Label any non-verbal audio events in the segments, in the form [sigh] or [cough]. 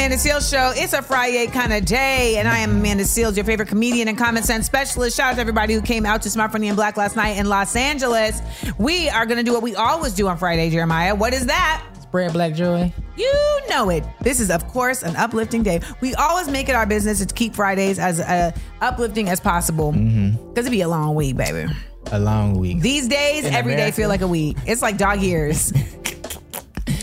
Amanda Seales Show. It's a Friday kind of day, and I am Amanda Seales, your favorite comedian and common sense specialist. Shout out to everybody who came out to Smart Funny and Black last night in Los Angeles. We are going to do what we always do on Friday, Jeremiah. What is that? Spread black joy. You know it. This is, of course, an uplifting day. We always make it our business to keep Fridays as uh, uplifting as possible because Mm-hmm. it'd be a long week, baby. A long week. These days, In every day America? feel like a week. It's like dog years. [laughs]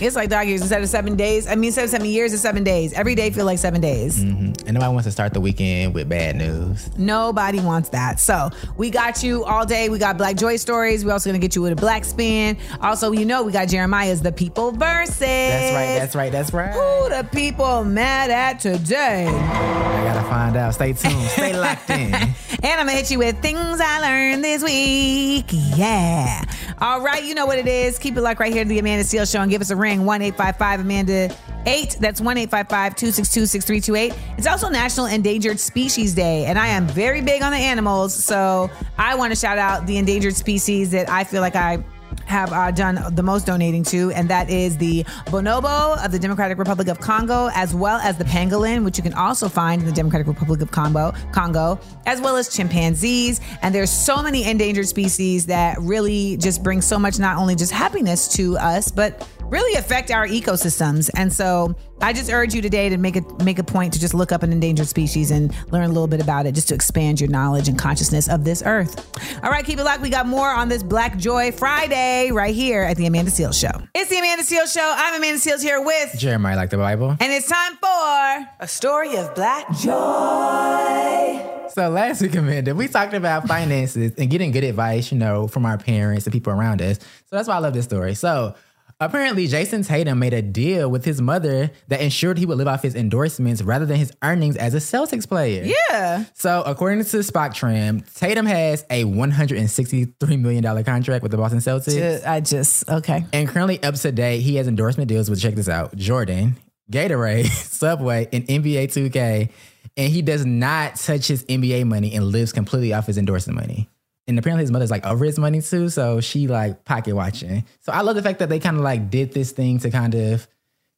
it's like dog years instead of seven days. I mean, instead of seven years, it's seven days. Every day feel like seven days. Mm-hmm. and nobody wants to start the weekend with bad news. Nobody wants that. So we got you all day. We got Black Joy stories. We're also gonna get you with a black spin. Also, you know, we got Jeremiah's The People Versus. That's right. That's right. That's right. Who the people mad at today? I gotta find out. Stay tuned. Stay locked in. [laughs] And I'm gonna hit you with things I learned this week. Yeah. All right, you know what it is. Keep it locked right here to the Amanda Seales Show and give us a ring 1 855 Amanda 8. That's 1 855 262 6328. It's also National Endangered Species Day, and I am very big on the animals. So I want to shout out the endangered species that I feel like I have uh, done the most donating to, and that is the bonobo of the Democratic Republic of Congo, as well as the pangolin, which you can also find in the Democratic Republic of Congo, Congo, as well as chimpanzees. And there's so many endangered species that really just bring so much, not only just happiness to us, but really affect our ecosystems. And so I just urge you today to make a make a point to just look up an endangered species and learn a little bit about it, just to expand your knowledge and consciousness of this earth. All right, keep it locked. We got more on this Black Joy Friday right here at the Amanda Seales Show. It's the Amanda Seales Show. I'm Amanda Seales here with, Jeremiah like the Bible. and it's time for a story of Black Joy. So last week, Amanda, we talked about finances and getting good advice, you know, from our parents and people around us. So that's why I love this story. So apparently, Jayson Tatum made a deal with his mother that ensured he would live off his endorsements rather than his earnings as a Celtics player. Yeah. So according to Spotrac, Tatum has a $163 million contract with the Boston Celtics. I just, okay. And currently up to date, he has endorsement deals with check this out: Jordan, Gatorade, [laughs] Subway, and NBA 2K. And he does not touch his NBA money and lives completely off his endorsement money. And apparently his mother's like over his money too, so she like pocket watching. So I love the fact that they kind of like did this thing to kind of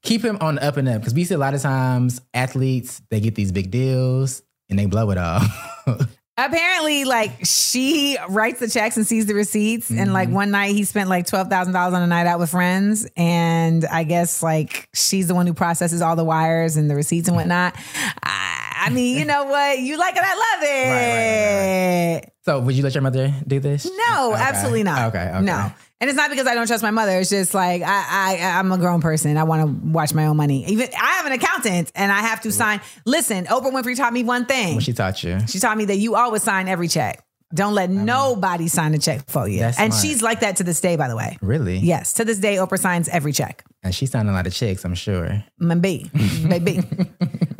keep him on the up and up because we see a lot of times athletes they get these big deals and they blow it all. [laughs] Apparently, like she writes the checks and sees the receipts. And Mm-hmm. like one night he spent like twelve thousand dollars on a night out with friends. And I guess like she's the one who processes all the wires and the receipts and whatnot. I, I mean, you know what? You like it, I love it. [laughs] Right, right, right, so would you let your mother do this? No, Okay. absolutely not. Okay, okay. No. And it's not because I don't trust my mother. It's just like I, I I'm a grown person. I want to watch my own money. Even I have an accountant and I have to sign. Listen, Oprah Winfrey taught me one thing. What she taught you? She taught me that you always sign every check. Don't let nobody sign a check for you. And smart. she's like that to this day, by the way. Really? Yes, to this day, Oprah signs every check. And she's signing a lot of checks, I'm sure. Maybe, [laughs] maybe.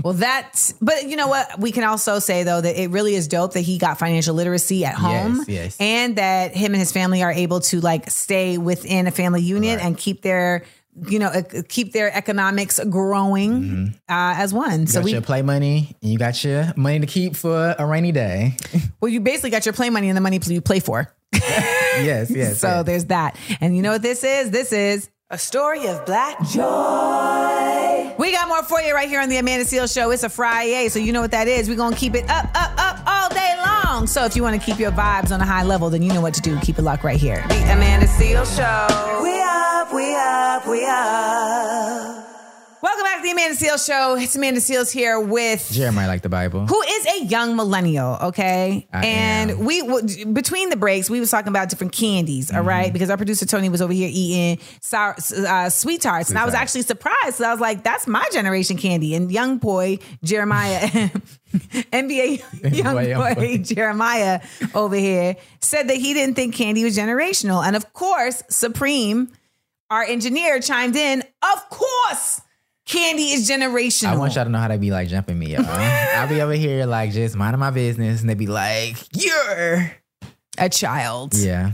well, that's. But you know what? We can also say though that it really is dope that he got financial literacy at home, yes. and that him and his family are able to like stay within a family unit Right. and keep their, you know, keep their economics growing uh, as one. Mm-hmm. You So got we, your play money and you got your money to keep for a rainy day. [laughs] well, you basically got your play money and the money you play for. yes, yes. [laughs] So yes. there's that. And you know what this is? This is a story of black joy. We got more for you right here on the Amanda Seal Show. It's a Friday, so you know what that is. We're going to keep it up, up, up all day long. So if you want to keep your vibes on a high level, then you know what to do. Keep it locked right here. The Amanda Seal Show. We up, we up, we up. Welcome back to the Amanda Seal Show. It's Amanda Seales here with Jeremiah like the Bible. who is a young millennial, okay? I and am. we w- between the breaks, we was talking about different candies, all Mm-hmm. right? Because our producer Tony was over here eating sour uh, sweet tarts, and I was actually surprised. So I was like, "That's my generation candy." And young boy Jeremiah, [laughs] NBA young young boy boy. [laughs] Jeremiah over here said that he didn't think candy was generational, and of course, Supreme, our engineer, chimed in. Of course. Candy is generational. I want y'all to know how they be like jumping me, y'all. I'll be over here like just minding my business and they be like, You're a child. Yeah.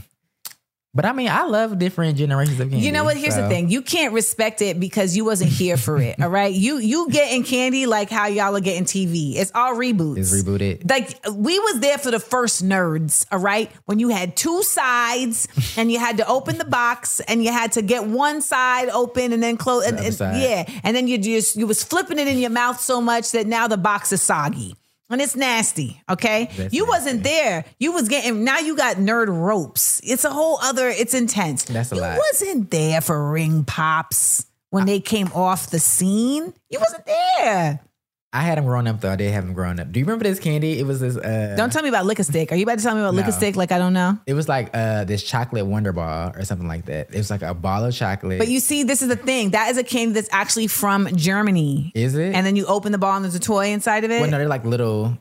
But I mean, I love different generations of candy. You know what? Here's the thing: you can't respect it because you wasn't here for it. [laughs] all right, you you getting candy like how y'all are getting TV. It's all reboots. It's rebooted. Like we was there for the first nerds. All right, when you had two sides [laughs] and you had to open the box and you had to get one side open and then close. And, and- yeah, and then you just you was flipping it in your mouth so much that now the box is soggy. And it's nasty, okay? That's you wasn't there. You was getting now you got nerd ropes. It's a whole other, it's intense. That's a you lot. wasn't there for ring pops when they came off the scene. You wasn't there. I had them growing up though. I did have them growing up. Do you remember this candy? It was this. Uh, Don't tell me about lick a stick. Are you about to tell me about lick a stick like I don't know? It was like uh, this chocolate Wonder Ball or something like that. It was like a ball of chocolate. But you see, this is the thing. That is a candy that's actually from Germany. is it? And then you open the ball and there's a toy inside of it. well, no, they're like little.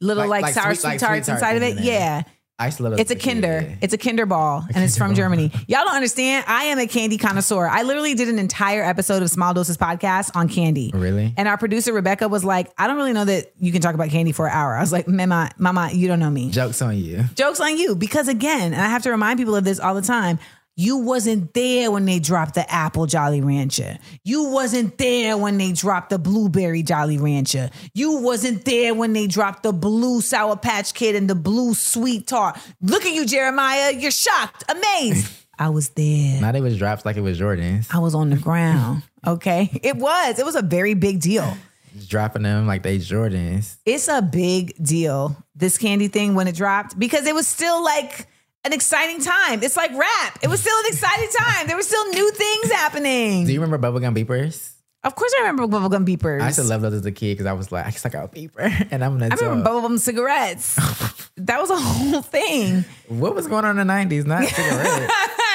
little like- like, like sour sweet- sweet, like sweet tarts inside of it. Yeah. I used to love. It's a. Kinder. It's a Kinder ball, and it's from Germany. [laughs] Y'all don't understand. I am a candy connoisseur. I literally did an entire episode of Small Doses podcast on candy. Really? And our producer Rebecca was like, "I don't really know that you can talk about candy for an hour." I was like, "Mama, Mama, you don't know me." Jokes on you. Jokes on you, because again, and I have to remind people of this all the time. You wasn't there when they dropped the apple Jolly Rancher. You wasn't there when they dropped the blueberry Jolly Rancher. You wasn't there when they dropped the blue Sour Patch Kid and the blue Sweet Tart. Look at you, Jeremiah. You're shocked, amazed. [laughs] I was there. Now they was drops like it was Jordans. I was on the ground. Okay. It was. It was a very big deal. Just dropping them like they Jordans. It's a big deal, this candy thing when it dropped, because it was still like an exciting time. It's like rap. It was still an exciting time. There were still new things happening. Do you remember bubblegum beepers? of course, I remember bubblegum beepers. I used to love those as a kid because I was like, I suck out a beeper, [laughs] and I'm an I remember bubblegum cigarettes. [laughs] that was a whole thing. What was going on in the '90s? Not [laughs] cigarettes.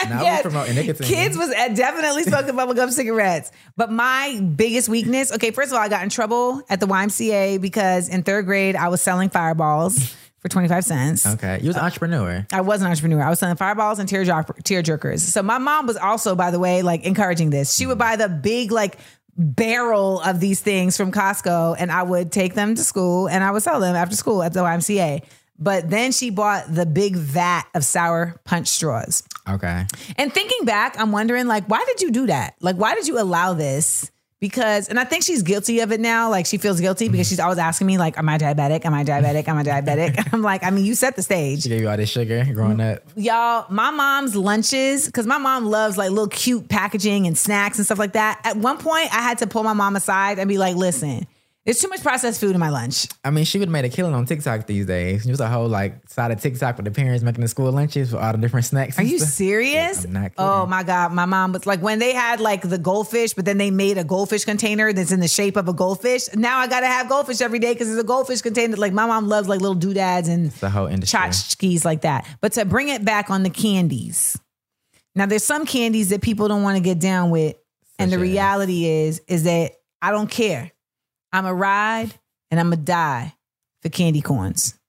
now Yes. we nicotine. Kids was uh, definitely smoking bubblegum cigarettes. But my biggest weakness, okay, first of all, I got in trouble at the YMCA because in third grade I was selling fireballs for 25 cents. Okay, you was an entrepreneur. I was an entrepreneur. I was selling fireballs and tear, jerk- tear jerkers. So my mom was also, by the way, like encouraging this. She would buy the big like barrel of these things from Costco, and I would take them to school and I would sell them after school at the YMCA. But then she bought the big vat of sour punch straws. Okay, And thinking back, I'm wondering, like, why did you do that? Like, why did you allow this? Because, and I think she's guilty of it now. Like, she feels guilty because mm-hmm. she's always asking me, like, am I diabetic? Am I diabetic? Am I diabetic? [laughs] I'm like, I mean, you set the stage she gave you all this sugar growing up. y'all my mom's lunches because my mom loves like little cute packaging and snacks and stuff like that at one point i had to pull my mom aside and be like listen there's too much processed food in my lunch I mean, she would have made a killing on TikTok these days. It was a whole like side of TikTok with the parents making the school lunches for all the different snacks. are you stuff. serious oh kidding. oh my god my mom was like when they had like the goldfish but then they made a goldfish container that's in the shape of a goldfish now i gotta have goldfish every day because it's a goldfish container like my mom loves like little doodads and the whole industry. tchotchkes like that. But to bring it back on the candies. Now there's some candies that people don't want to get down with. and the Such reality is, is that I don't care. I'm a ride and I'm a die for candy corns.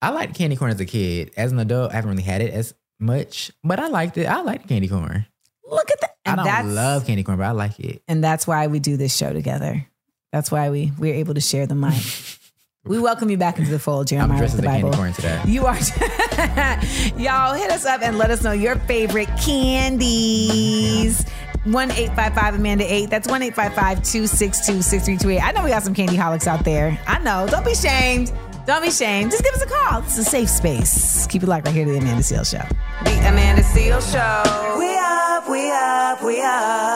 I liked candy corn as a kid. As an adult, I haven't really had it as much, but I liked it. I liked candy corn. Look at that. I don't love candy corn, but I like it. and that's why we do this show together. That's why we we're able to share the mic. [laughs] we welcome you back into the fold, Jeremiah. I'm dressed as the a candy corn today. You are. [laughs] Y'all hit us up and let us know your favorite candies. 1 855 Amanda 8. That's 1 855 262 6328. I know we got some candy holics out there. I know. Don't be shamed. Don't be shamed. Just give us a call. It's a safe space. Keep it locked right here to the Amanda Seal Show. The Amanda Seal Show. We up, we up, we up.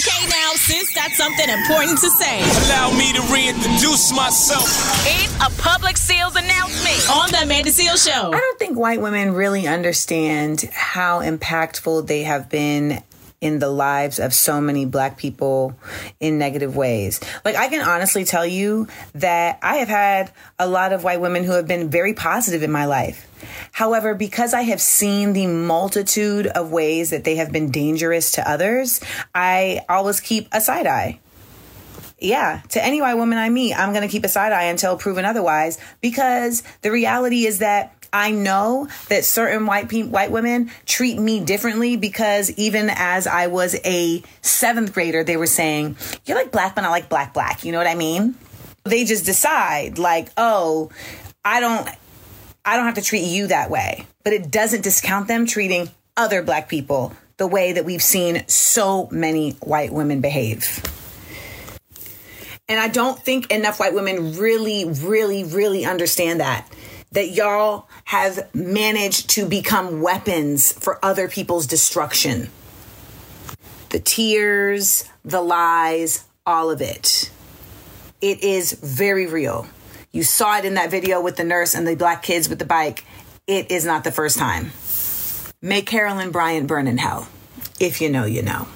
Okay, now, sis got something important to say. Allow me to reintroduce myself. It's a public Seales announcement on the Amanda Seal Show. I don't think white women really understand how impactful they have been in the lives of so many black people in negative ways. Like, I can honestly tell you that I have had a lot of white women who have been very positive in my life. However, because I have seen the multitude of ways that they have been dangerous to others, I always keep a side eye. yeah, to any white woman I meet, I'm going to keep a side eye until proven otherwise because the reality is that I know that certain white pe- white women treat me differently because even as I was a seventh grader, they were saying, You're like black, but I like black, black. You know what I mean? They just decide, like, oh, I don't I don't have to treat you that way. But it doesn't discount them treating other black people the way that we've seen so many white women behave. And I don't think enough white women really, really, really understand that. That y'all have managed to become weapons for other people's destruction. The tears, the lies, all of it. It is very real. You saw it in that video with the nurse and the black kids with the bike. It is not the first time. May Carolyn Bryant burn in hell. If you know, you know.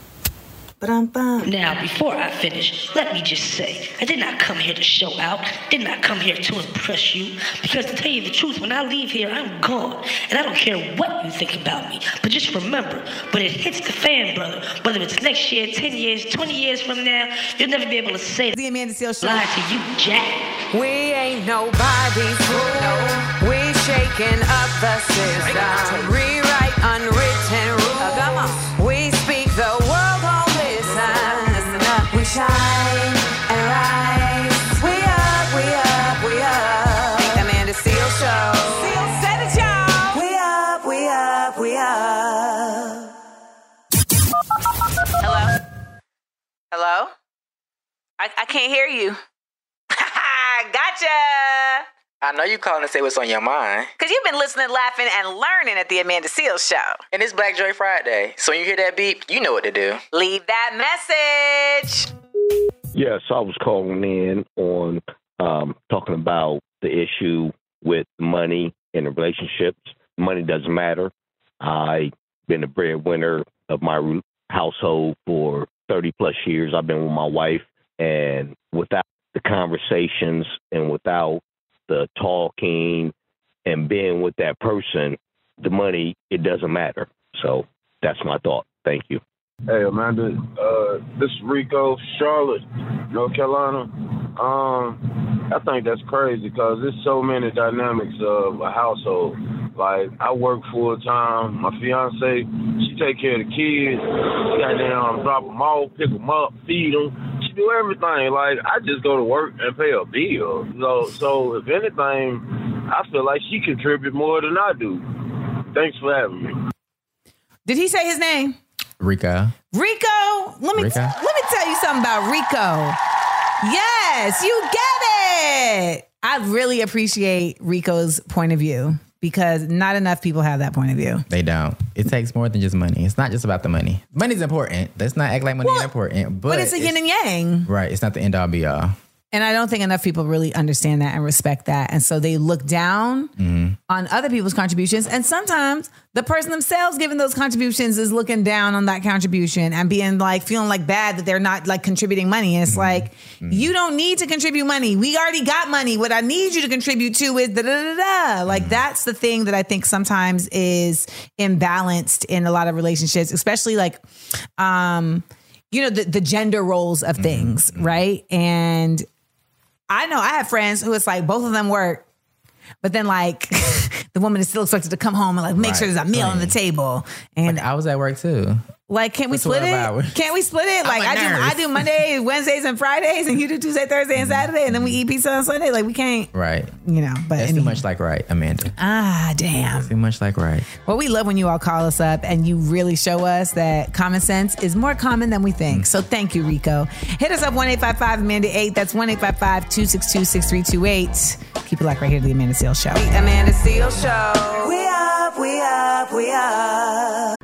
Ba-dum-bum. Now, before I finish, let me just say, I did not come here to show out, did not come here to impress you, because to tell you the truth, when I leave here, I'm gone, and I don't care what you think about me. But just remember, when it hits the fan, brother, whether it's next year, 10 years, 20 years from now, you'll never be able to say The Amanda Seal Show. lie to you, Jack. We ain't nobody's fool. We shaking up the system. Rewrite unwritten Hello? I, I can't hear you. [laughs] gotcha. I know you calling to say what's on your mind. Because you've been listening, laughing, and learning at the Amanda Seales Show. And it's Black Joy Friday. So when you hear that beep, you know what to do. Leave that message. Yes, I was calling in on um, talking about the issue with money in the relationships. Money doesn't matter. I've been the breadwinner of my household for 30 plus years. I've been with my wife, and without the conversations and without the talking and being with that person, the money, it doesn't matter. So that's my thought. Thank you. Hey Amanda, uh, this is Rico, Charlotte, North Carolina. Um, I think that's crazy because there's so many dynamics of a household. Like I work full time. My fiance, she take care of the kids. She got down, drop them off, pick them up, feed them. She do everything. Like I just go to work and pay a bill. So, so if anything, I feel like she contribute more than I do. Thanks for having me. Did he say his name? Rico. Rico. Let me Rico? let me tell you something about Rico. Yes, you get it. I really appreciate Rico's point of view because not enough people have that point of view. They don't. It takes more than just money. It's not just about the money. Money's important. Let's not act like money Well, ain't important. But, But, it's a yin and yang. Right. It's not the end all be all. And I don't think enough people really understand that and respect that. And so they look down mm-hmm. on other people's contributions. And sometimes the person themselves giving those contributions is looking down on that contribution and being like, feeling like bad that they're not like contributing money. And it's mm-hmm. like, mm-hmm. you don't need to contribute money. We already got money. What I need you to contribute to is da da da da. Like that's the thing that I think sometimes is imbalanced in a lot of relationships, especially like, um, you know, the, the gender roles of things, right? And I know I have friends who it's like both of them work, but then like [laughs] the woman is still expected to come home and like make sure there's a meal on the table. And I was at work too. Like, can we split it? hours. Can't we split it? Like a I do. I do Monday, [laughs] Wednesdays, and Fridays, and you do Tuesday, Thursday, and Saturday, and then we eat pizza on Sunday. Like we can't, Right. you know. But That's any- too much like right, Amanda. ah, damn. Too much like right. Well, we love when you all call us up and you really show us that common sense is more common than we think. So thank you, Rico. Hit us up 1 855 Amanda 8. That's 1 855 262 6328. Keep it like right here to the Amanda Seales Show. Amanda Seal Show. We up, we up, we up.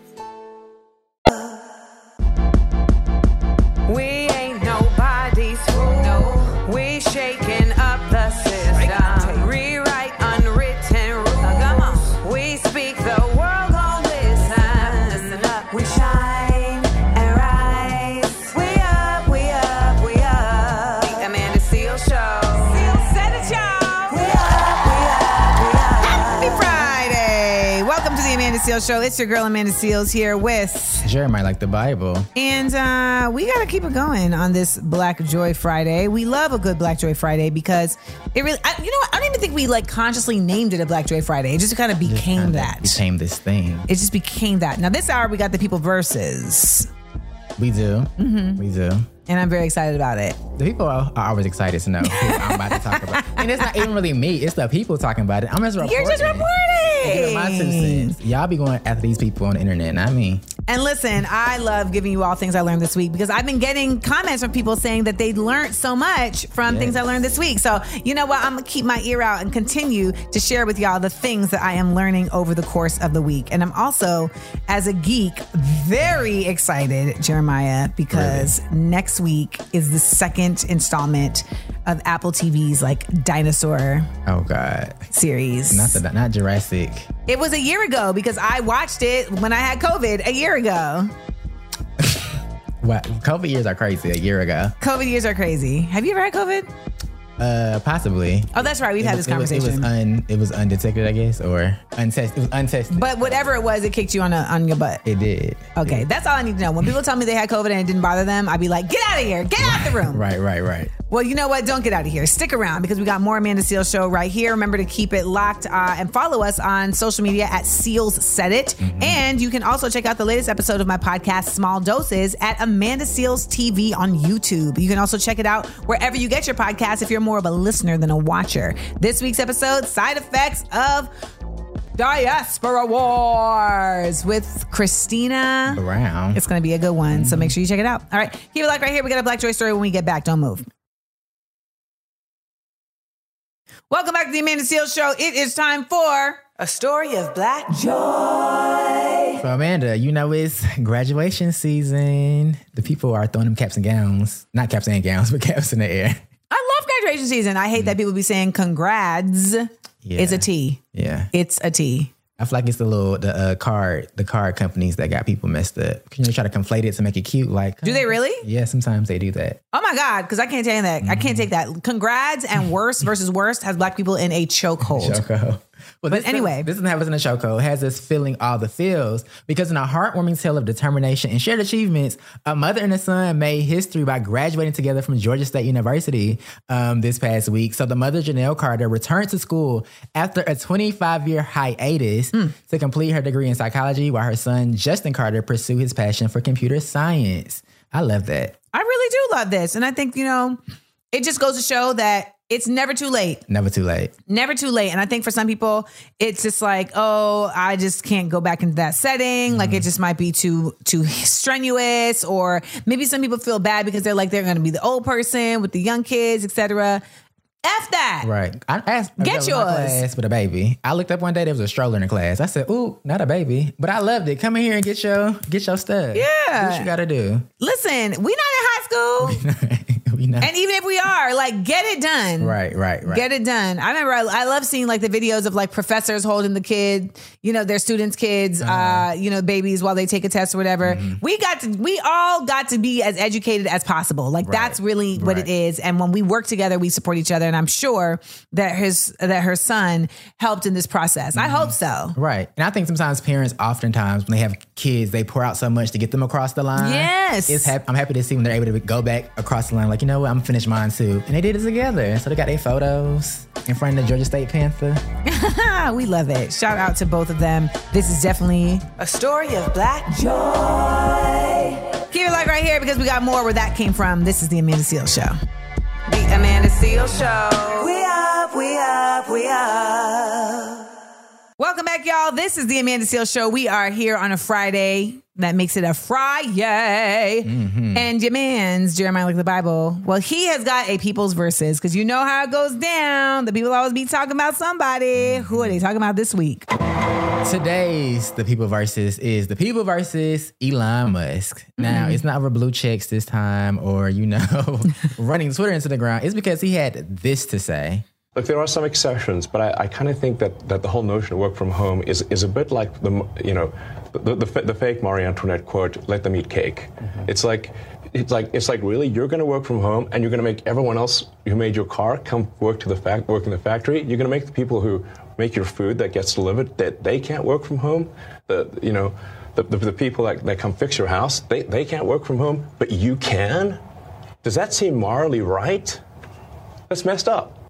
Show. It's your girl Amanda Seales here with, Jeremiah like the Bible. and uh, we got to keep it going on this Black Joy Friday. We love a good Black Joy Friday because it really, I, you know, what? I don't even think we like consciously named it a Black Joy Friday. It just kind of became that. Became this thing. It just became that. Now this hour we got the people verses, We do. Mm-hmm. We do. And I'm very excited about it. The people are, always excited to know who I'm about to talk about. And it's not even really me. It's the people talking about it. I'm just reporting. You're just my two reporting. cents. Y'all be going after these people on the internet, not me. And listen, I love giving you all things I learned this week because I've been getting comments from people saying that they learned so much from things I learned this week. So, you know what? I'm going to keep my ear out and continue to share with y'all the things that I am learning over the course of the week. And I'm also, as a geek, very excited, Jeremiah, because next week is the second installment of Apple TV's like dinosaur Oh God. series. Not the not Jurassic. It was a year ago because I watched it when I had COVID a year ago. [laughs] What COVID years are crazy a year ago. COVID years are crazy. Have you ever had COVID? Uh possibly. Oh, that's right. We've It had was- this it was- conversation. It was, un it was undetected, I guess, or untested. It was untested. but whatever it was, it kicked you on a, on your butt. it did. Okay, that's all I need to know. When people tell me they had COVID and it didn't bother them, I'd be like, "Get out of here! Get out the room!" Right, right, right. Well, you know what? Don't get out of here. Stick around because we got more Amanda Seales show right here. Remember to keep it locked uh, and follow us on social media at Seales Said It. And you can also check out the latest episode of my podcast, Small Doses, at Amanda Seales TV on YouTube. You can also check it out wherever you get your podcast if you're more of a listener than a watcher. This week's episode, Side Effects of Diaspora Wars with Christina Brown. It's going to be a good one. So make sure you check it out. All right. Keep it locked right here. We got a Black Joy story when we get back. Don't move. Welcome back to the Amanda Seales Show. It is time for a story of Black Joy. So Amanda, you know it's graduation season. The people are throwing them caps and gowns. Not caps and gowns, but caps in the air. Graduation season. I hate that people be saying congrats. It's a T. Yeah. It's a T. I feel like it's the little the uh, card the card companies that got people messed up. Can you try to conflate it to make it cute? Like Do they really? Yeah, sometimes they do that. Oh my God, because I can't take that. I can't take that. Congrats and worse versus worst has black people in a chokehold. [laughs] Choco. Well, But anyway. this doesn't have in a. It has us feeling all the feels because in a heartwarming tale of determination and shared achievements, a mother and a son made history by graduating together from Georgia State University um, this past week. So the mother, Janelle Carter, returned to school after a 25 year hiatus to complete her degree in psychology, while her son, Justin Carter, pursued his passion for computer science. I love that. I really do love this. And I think, you know, it just goes to show that it's never too late. Never too late. Never too late. And I think for some people, it's just like, oh, I just can't go back into that setting. Like it mm-hmm. just might be too too strenuous, or maybe some people feel bad because they're like they're going to be the old person with the young kids, etc. F that. Right. I asked Get girl in my yours. class with a baby. I looked up one day, there was a stroller in the class. I said, Ooh, not a baby. But I loved it. Come in here and get your get your stuff. Yeah. Do what you gotta do. Listen, we not in high school, [laughs] and even if we are, like, get it done. right, right, right. Get it done. I remember I, I love seeing like the videos of like professors holding the kid, you know, their students' kids, uh-huh. uh, you know, babies while they take a test or whatever. Mm-hmm. We got to, we all got to be as educated as possible. Like that's really what it right. is. And when we work together, we support each other. And I'm sure that his that her son helped in this process. I mm-hmm. hope so. Right. And I think sometimes parents, oftentimes, when they have kids, they pour out so much to get them across the line. Yes. It's hap- I'm happy to see when they're able to go back across the line, like, you know what, I'm finished mine too. And they did it together. So they got their photos in front of the Georgia State Panther. [laughs] We love it. Shout out to both of them. This is definitely a story of black joy. Keep it like right here because we got more where that came from. This is the Amanda Seal Show. The Amanda Seal Show. We up, we up, we up. Welcome back, y'all. This is the Amanda Seal Show. We are here on a Friday. That makes it a Friday. And your man's Jeremiah like the Bible. Well, he has got a people's verses because you know how it goes down. The people always be talking about somebody. Who are they talking about this week? Today's the people versus is the people versus Elon Musk. Now Mm-hmm. it's not over blue checks this time, or you know, [laughs] running Twitter into the ground. It's because he had this to say. Look, there are some exceptions, but I, I kind of think that, that the whole notion of work from home is, is a bit like the you know the, the, the fake Marie Antoinette quote, "Let them eat cake." Mm-hmm. It's like it's like it's like really you're going to work from home and you're going to make everyone else who made your car come work to the work in the factory. You're going to make the people who make your food that gets delivered, that they can't work from home. The you know, the, the, the people that, that come fix your house, they, they can't work from home, but you can. Does that seem morally right? That's messed up.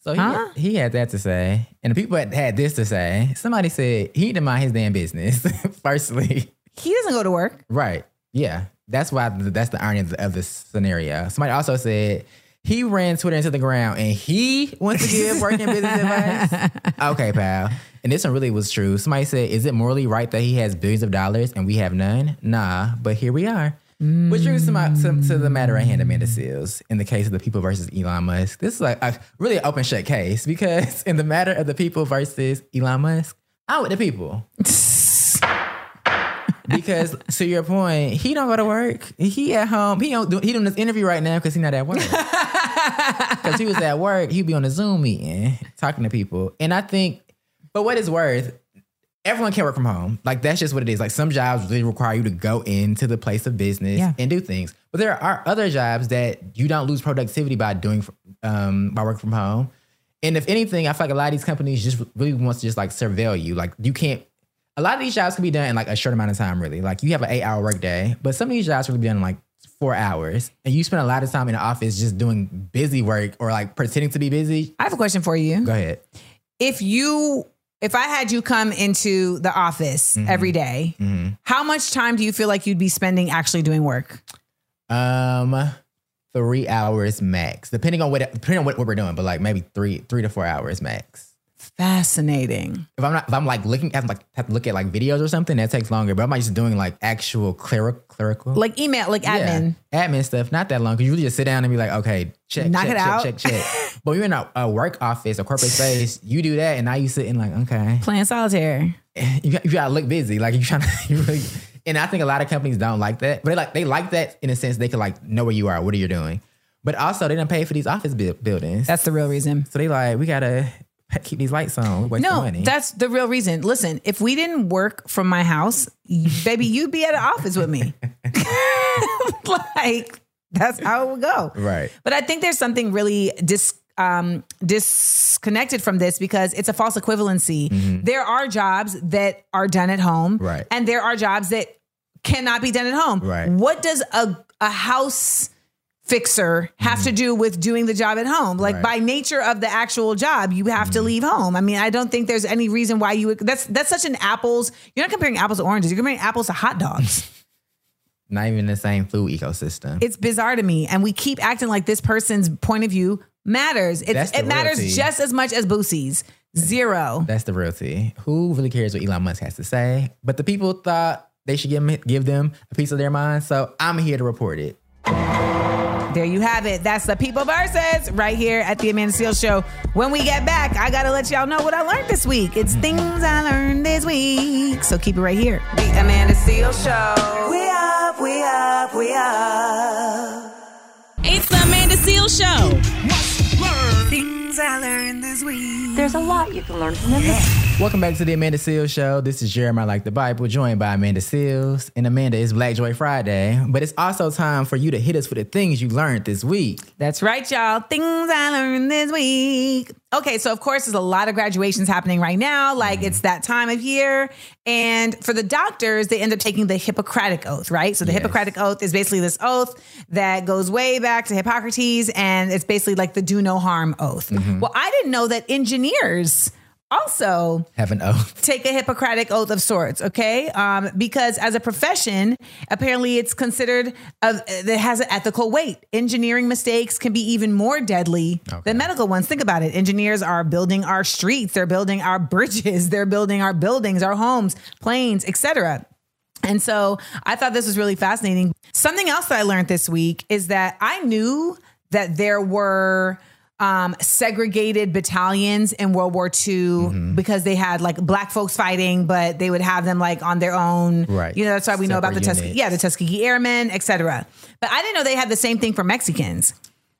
So he, he had that to say. And the people that had this to say, somebody said he didn't mind his damn business, [laughs] firstly. He doesn't go to work. Right. Yeah. That's why that's the irony of, the, of this scenario. Somebody also said he ran Twitter into the ground and he wants to give working [laughs] business advice. Okay, pal. And this one really was true. Somebody said, Is it morally right that he has billions of dollars and we have none? Nah, but here we are. Which brings to, to, to the matter at hand, Amanda Seales, in the case of the people versus Elon Musk. This is like a really open shut case because [laughs] in the matter of the people versus Elon Musk, I'm with the people. [laughs] because to your point, he don't go to work. He at home. He don't do, he doing this interview right now because he not at work. [laughs] Because he was at work, he'd be on a Zoom meeting talking to people. And I think, but what is worth, everyone can work from home. Like that's just what it is. Like some jobs really require you to go into the place of business Yeah. and do things. But there are other jobs that you don't lose productivity by doing um, by working from home. And if anything, I feel like a lot of these companies just really wants to just like surveil you. Like you can't. A lot of these jobs can be done in like a short amount of time. Really, like you have an eight hour work day, but some of these jobs can be done in like four hours, and you spend a lot of time in the office just doing busy work or like pretending to be busy. I have a question for you. Go ahead. If you, if I had you come into the office Mm-hmm. every day, how much time do you feel like you'd be spending actually doing work? Um, three hours max, depending on what depending on what, what we're doing, but like maybe three three to four hours max. Fascinating. If I'm not, if I'm like looking at like have to look at like videos or something, that takes longer. But I'm like just doing like actual clerical, clerical, Like email, like admin. yeah, admin stuff. Not that long because you really just sit down and be like, okay, check, Knock check, it check, out. check, check. [laughs] but you're in a, a work office, a corporate space. You do that, and now you sitting like, okay, Playing solitaire. [laughs] you got, you gotta look busy. Like you trying [laughs] to, you really, and I think a lot of companies don't like that, but they like they like that in a sense they can like know where you are, what are you doing, but also they don't pay for these office bu- buildings. That's the real reason. so they like we gotta [laughs] keep these lights on. We're No, money. that's the real reason. Listen, if we didn't work from my house, baby, you'd be at an office with me. [laughs] [laughs] like that's how it would go. right. But I think there's something really dis um, disconnected from this because it's a false equivalency. There are jobs that are done at home, Mm-hmm. Right. and there are jobs that cannot be done at home. Right. What does a a house fixer have to do with doing the job at home? Like Mm-hmm. Right. Mm-hmm. by nature of the actual job, you have to leave home. I mean, I don't think there's any reason why you would. That's that's such an apples. You're not comparing apples to oranges. You're comparing apples to hot dogs. [laughs] Not even the same food ecosystem. it's bizarre to me and we keep acting like this person's point of view matters it, it matters reality. just as much as Boosie's zero That's the real tea. Who really cares what Elon Musk has to say? But the people thought they should give, him, give them a piece of their mind. So I'm here to report it. There you have it that's the people versus right here at the amanda Seales show when we get back i gotta let y'all know what i learned this week it's mm-hmm. things i learned this week so keep it right here The Amanda Seal Show. We up, we up, we up. It's the Amanda Seal Show. Things i learned this week There's a lot you can learn from this. Welcome back to the Amanda Seales Show. This is Jeremiah Like the Bible, joined by Amanda Seales. And Amanda, it's Black Joy Friday, but it's also time for you to hit us with the things you learned this week. That's right, y'all. Things I learned this week. Okay, so of course, there's a lot of graduations happening right now. Like it's mm. that time of year. And for the doctors, they end up taking the Hippocratic Oath, right? So the Yes. Hippocratic Oath is basically this oath that goes way back to Hippocrates, and it's basically like the do no harm oath. Mm-hmm. Well, I didn't know that engineers also Have an oath. take a Hippocratic oath of sorts, okay? Um, because as a profession, apparently it's considered of that has an ethical weight. Engineering mistakes can be even more deadly than medical ones. Think about it. Engineers are building our streets, they're building our bridges, they're building our buildings, our homes, planes, etc. And so I thought this was really fascinating. Something else that I learned this week is that I knew that there were um, segregated battalions in World War II because they had like black folks fighting, but they would have them like on their own. Right. You know, that's why we know about the Tuskegee, yeah, the Tuskegee Airmen, etc. But I didn't know they had the same thing for Mexicans.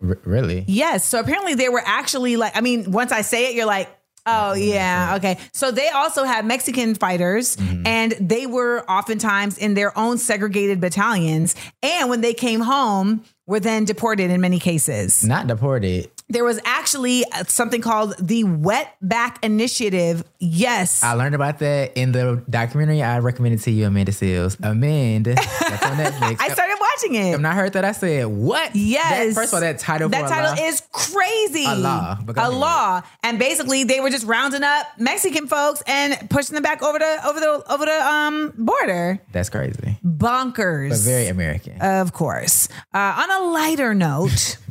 R- really? Yes. So apparently they were actually like, I mean, once I say it, you're like, oh, yeah, okay. So they also had Mexican fighters and they were oftentimes in their own segregated battalions. And when they came home, were then deported in many cases. Not deported. There was actually uh, something called the Wetback Initiative. Yes. I learned about that in the documentary I recommended to you, Amanda Seales. Amanda, that's on [laughs] Netflix. I started watching it. When I heard that, I said, "What? Yes. That- first of all, that title. That title law- is crazy. A law, A law. And basically they were just rounding up Mexican folks and pushing them back over the over the over the um border. That's crazy, Bonkers. but very American. Of course. Uh, on a lighter note, [laughs]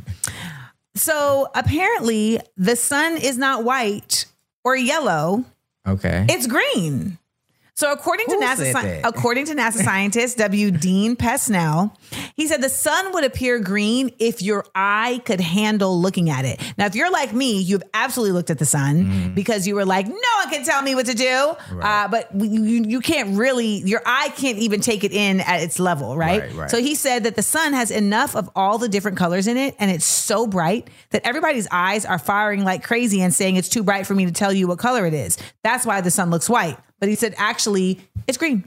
so apparently the sun is not white or yellow, okay. it's green. So according to NASA, sci- according to NASA scientist W. Dean Pesnell, he said the sun would appear green if your eye could handle looking at it. Now, if you're like me, you've absolutely looked at the sun Mm-hmm. because you were like, no one can tell me what to do. Uh, but you, you you can't really, your eye can't even take it in at its level, right? Right, right. So he said that the sun has enough of all the different colors in it, and it's so bright that everybody's eyes are firing like crazy and saying it's too bright for me to tell you what color it is. That's why the sun looks white. But he said actually it's green.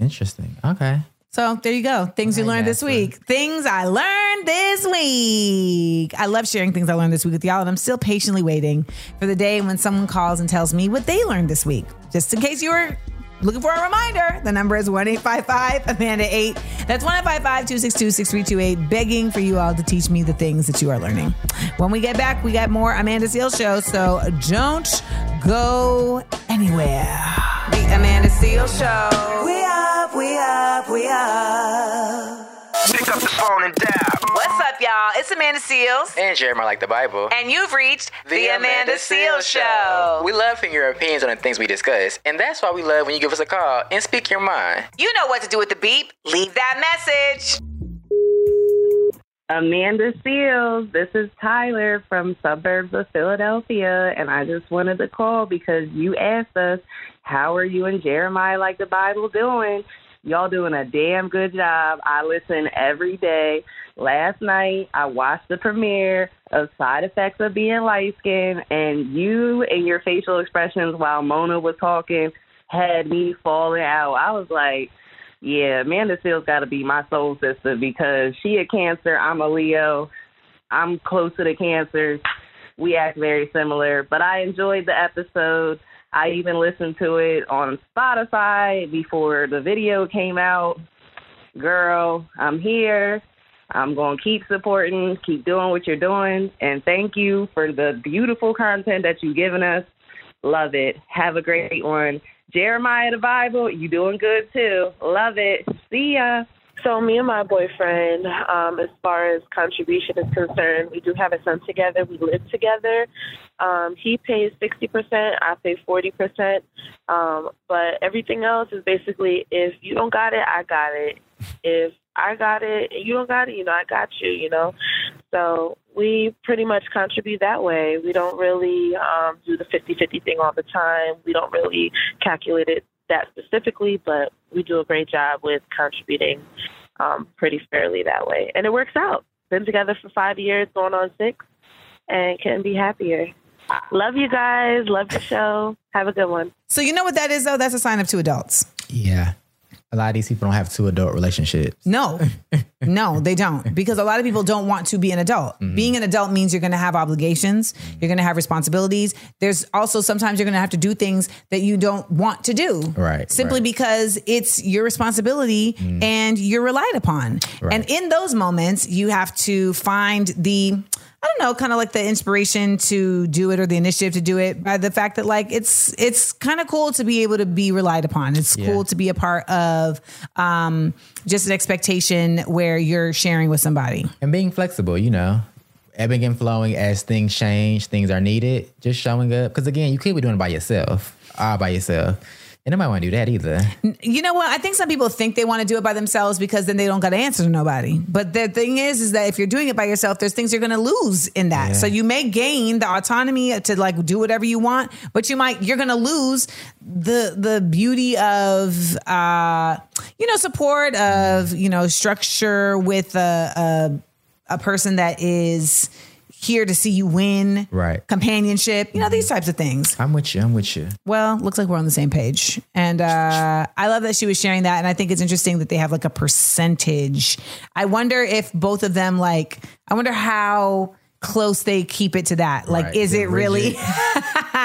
Interesting. Okay. So there you go. Things you learned this week. Things I learned this week. I love sharing things I learned this week with y'all, and I'm still patiently waiting for the day when someone calls and tells me what they learned this week. Just in case you were looking for a reminder, the number is 1 855 Amanda 8. That's 1 855 262 6328, begging for you all to teach me the things that you are learning. When we get back, we got more Amanda Seal Show, so don't go anywhere. The Amanda Seal Show. We up, we up, we up. Pick up the phone and dial. What's up, y'all? It's Amanda Seales. And Jeremiah like the Bible. And you've reached the, Amanda, Seal Show. We love hearing your opinions on the things we discuss, and that's why we love when you give us a call and speak your mind. You know what to do with the beep. Leave that message. Amanda Seales, this is Tyler from suburbs of Philadelphia, and I just wanted to call because you asked us, how are you and Jeremiah like the Bible doing? Y'all doing a damn good job. I listen every day. Last night, I watched the premiere of Side Effects of Being Light Skinned, and you and your facial expressions while Mona was talking had me falling out. I was like, yeah, Amanda Seales got to be my soul sister because she a Cancer, I'm a Leo. I'm close to the Cancer. We act very similar, but I enjoyed the episode. I even listened to it on Spotify before the video came out. Girl, I'm here. I'm going to keep supporting, keep doing what you're doing, and thank you for the beautiful content that you've given us. Love it. Have a great one. Jeremiah the Bible, you doing good too. Love it. See ya. So me and my boyfriend, um, as far as contribution is concerned, we do have a son together. We live together. Um, he pays sixty percent. I pay forty percent. Um, but everything else is basically if you don't got it, I got it. If I got it and you don't got it, you know, I got you. You know. So we pretty much contribute that way. We don't really um, do the 50-50 thing all the time. We don't really calculate it that specifically, but we do a great job with contributing um, pretty fairly that way. And it works out. Been together for five years, going on six, and couldn't be happier. Love you guys. Love the show. Have a good one. So you know what that is though? That's a sign of two adults. Yeah. A lot of these people don't have two adult relationships. No, no, they don't. Because a lot of people don't want to be an adult. Mm-hmm. Being an adult means you're going to have obligations, you're going to have responsibilities. There's also sometimes you're going to have to do things that you don't want to do. Right, Simply right. because it's your responsibility and you're relied upon. Right. And in those moments, you have to find the. I don't know, kind of like the inspiration to do it or the initiative to do it by the fact that like it's it's kind of cool to be able to be relied upon. It's Yeah. cool to be a part of um, just an expectation where you're sharing with somebody. And being flexible, you know, ebbing and flowing as things change, things are needed, just showing up. Because again, you could be doing it by yourself, all by yourself. And nobody want to do that either. You know what? I think some people think they want to do it by themselves because then they don't got to answer to nobody. But the thing is, is that if you're doing it by yourself, there's things you're going to lose in that. Yeah. So you may gain the autonomy to like do whatever you want, but you might you're going to lose the the beauty of uh, you know support of you know structure with a a, a person that is here to see you win, Right. companionship, you know these types of things. I'm with you. I'm with you. Well, looks like we're on the same page. And uh, I love that she was sharing that. And I think it's interesting that they have like a percentage. I wonder if both of them, like, I wonder how close they keep it to that. Like, Right. is They're it really? [laughs]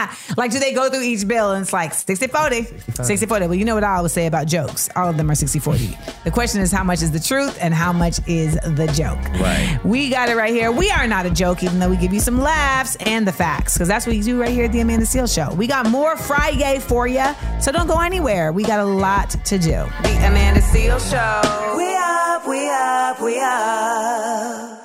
rigid. like, do they go through each bill and it's like 60 40? 60 40. Well, you know what I always say about jokes. All of them are 60 40. The question is, how much is the truth and how much is the joke? Right. We got it right here. We are not a joke, even though we give you some laughs and the facts, because that's what you do right here at the Amanda Seal Show. We got more Friday for you, so don't go anywhere. We got a lot to do. The Amanda Seal Show. We up, we up, we up.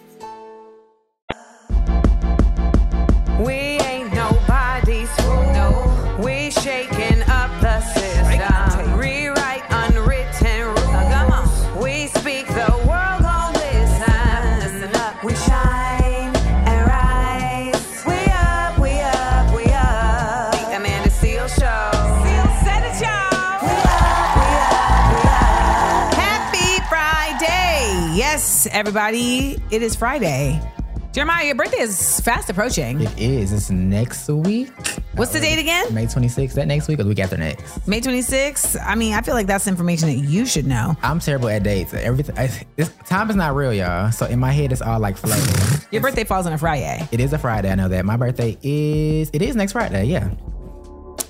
Everybody, it is Friday. Jeremiah, your birthday is fast approaching. It is. It's next week. What's the uh, date again? May 26th. That next week or the week after next? May 26th. I mean, I feel like that's information that you should know. I'm terrible at dates. Everything. I, this, time is not real, y'all. So in my head, it's all like floating. [laughs] Your birthday falls on a Friday. it is a Friday. I know that. My birthday is. It is next Friday. Yeah.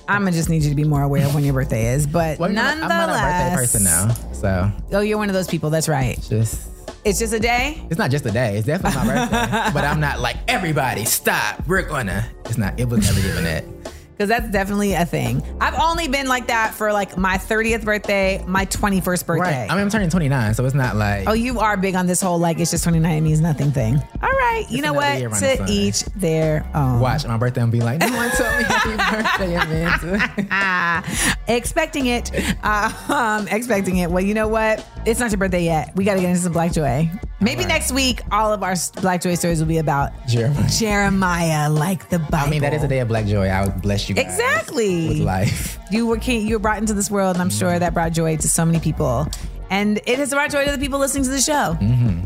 I'm gonna just need you to be more aware of when your birthday is. But Well, nonetheless, I'm not a birthday person now. So Oh, you're one of those people. That's right. just. It's just a day. It's not just a day. It's definitely my birthday. [laughs] but I'm not like everybody. Stop. We're gonna. It's not. It was never given that. Because [laughs] that's definitely a thing. I've only been like that for like my 30th birthday, my 21st birthday. Right. I mean, I'm turning 29, so it's not like. Oh, you are big on this whole like it's just 29 it means nothing thing. All right, you know what? To each their own. Watch my birthday and be like, no one told me happy [laughs] birthday, Amanda. Ah, expecting it. Uh, um, expecting it. Well, you know what? It's not your birthday yet. We got to get into some Black Joy. Maybe next week, all of our Black Joy stories will be about Jeremiah. Jeremiah, like the Bible. I mean, that is a day of black joy. I would bless you guys Exactly. with life. You were king, you were brought into this world, and I'm sure that brought joy to so many people. And it has brought joy to the people listening to the show.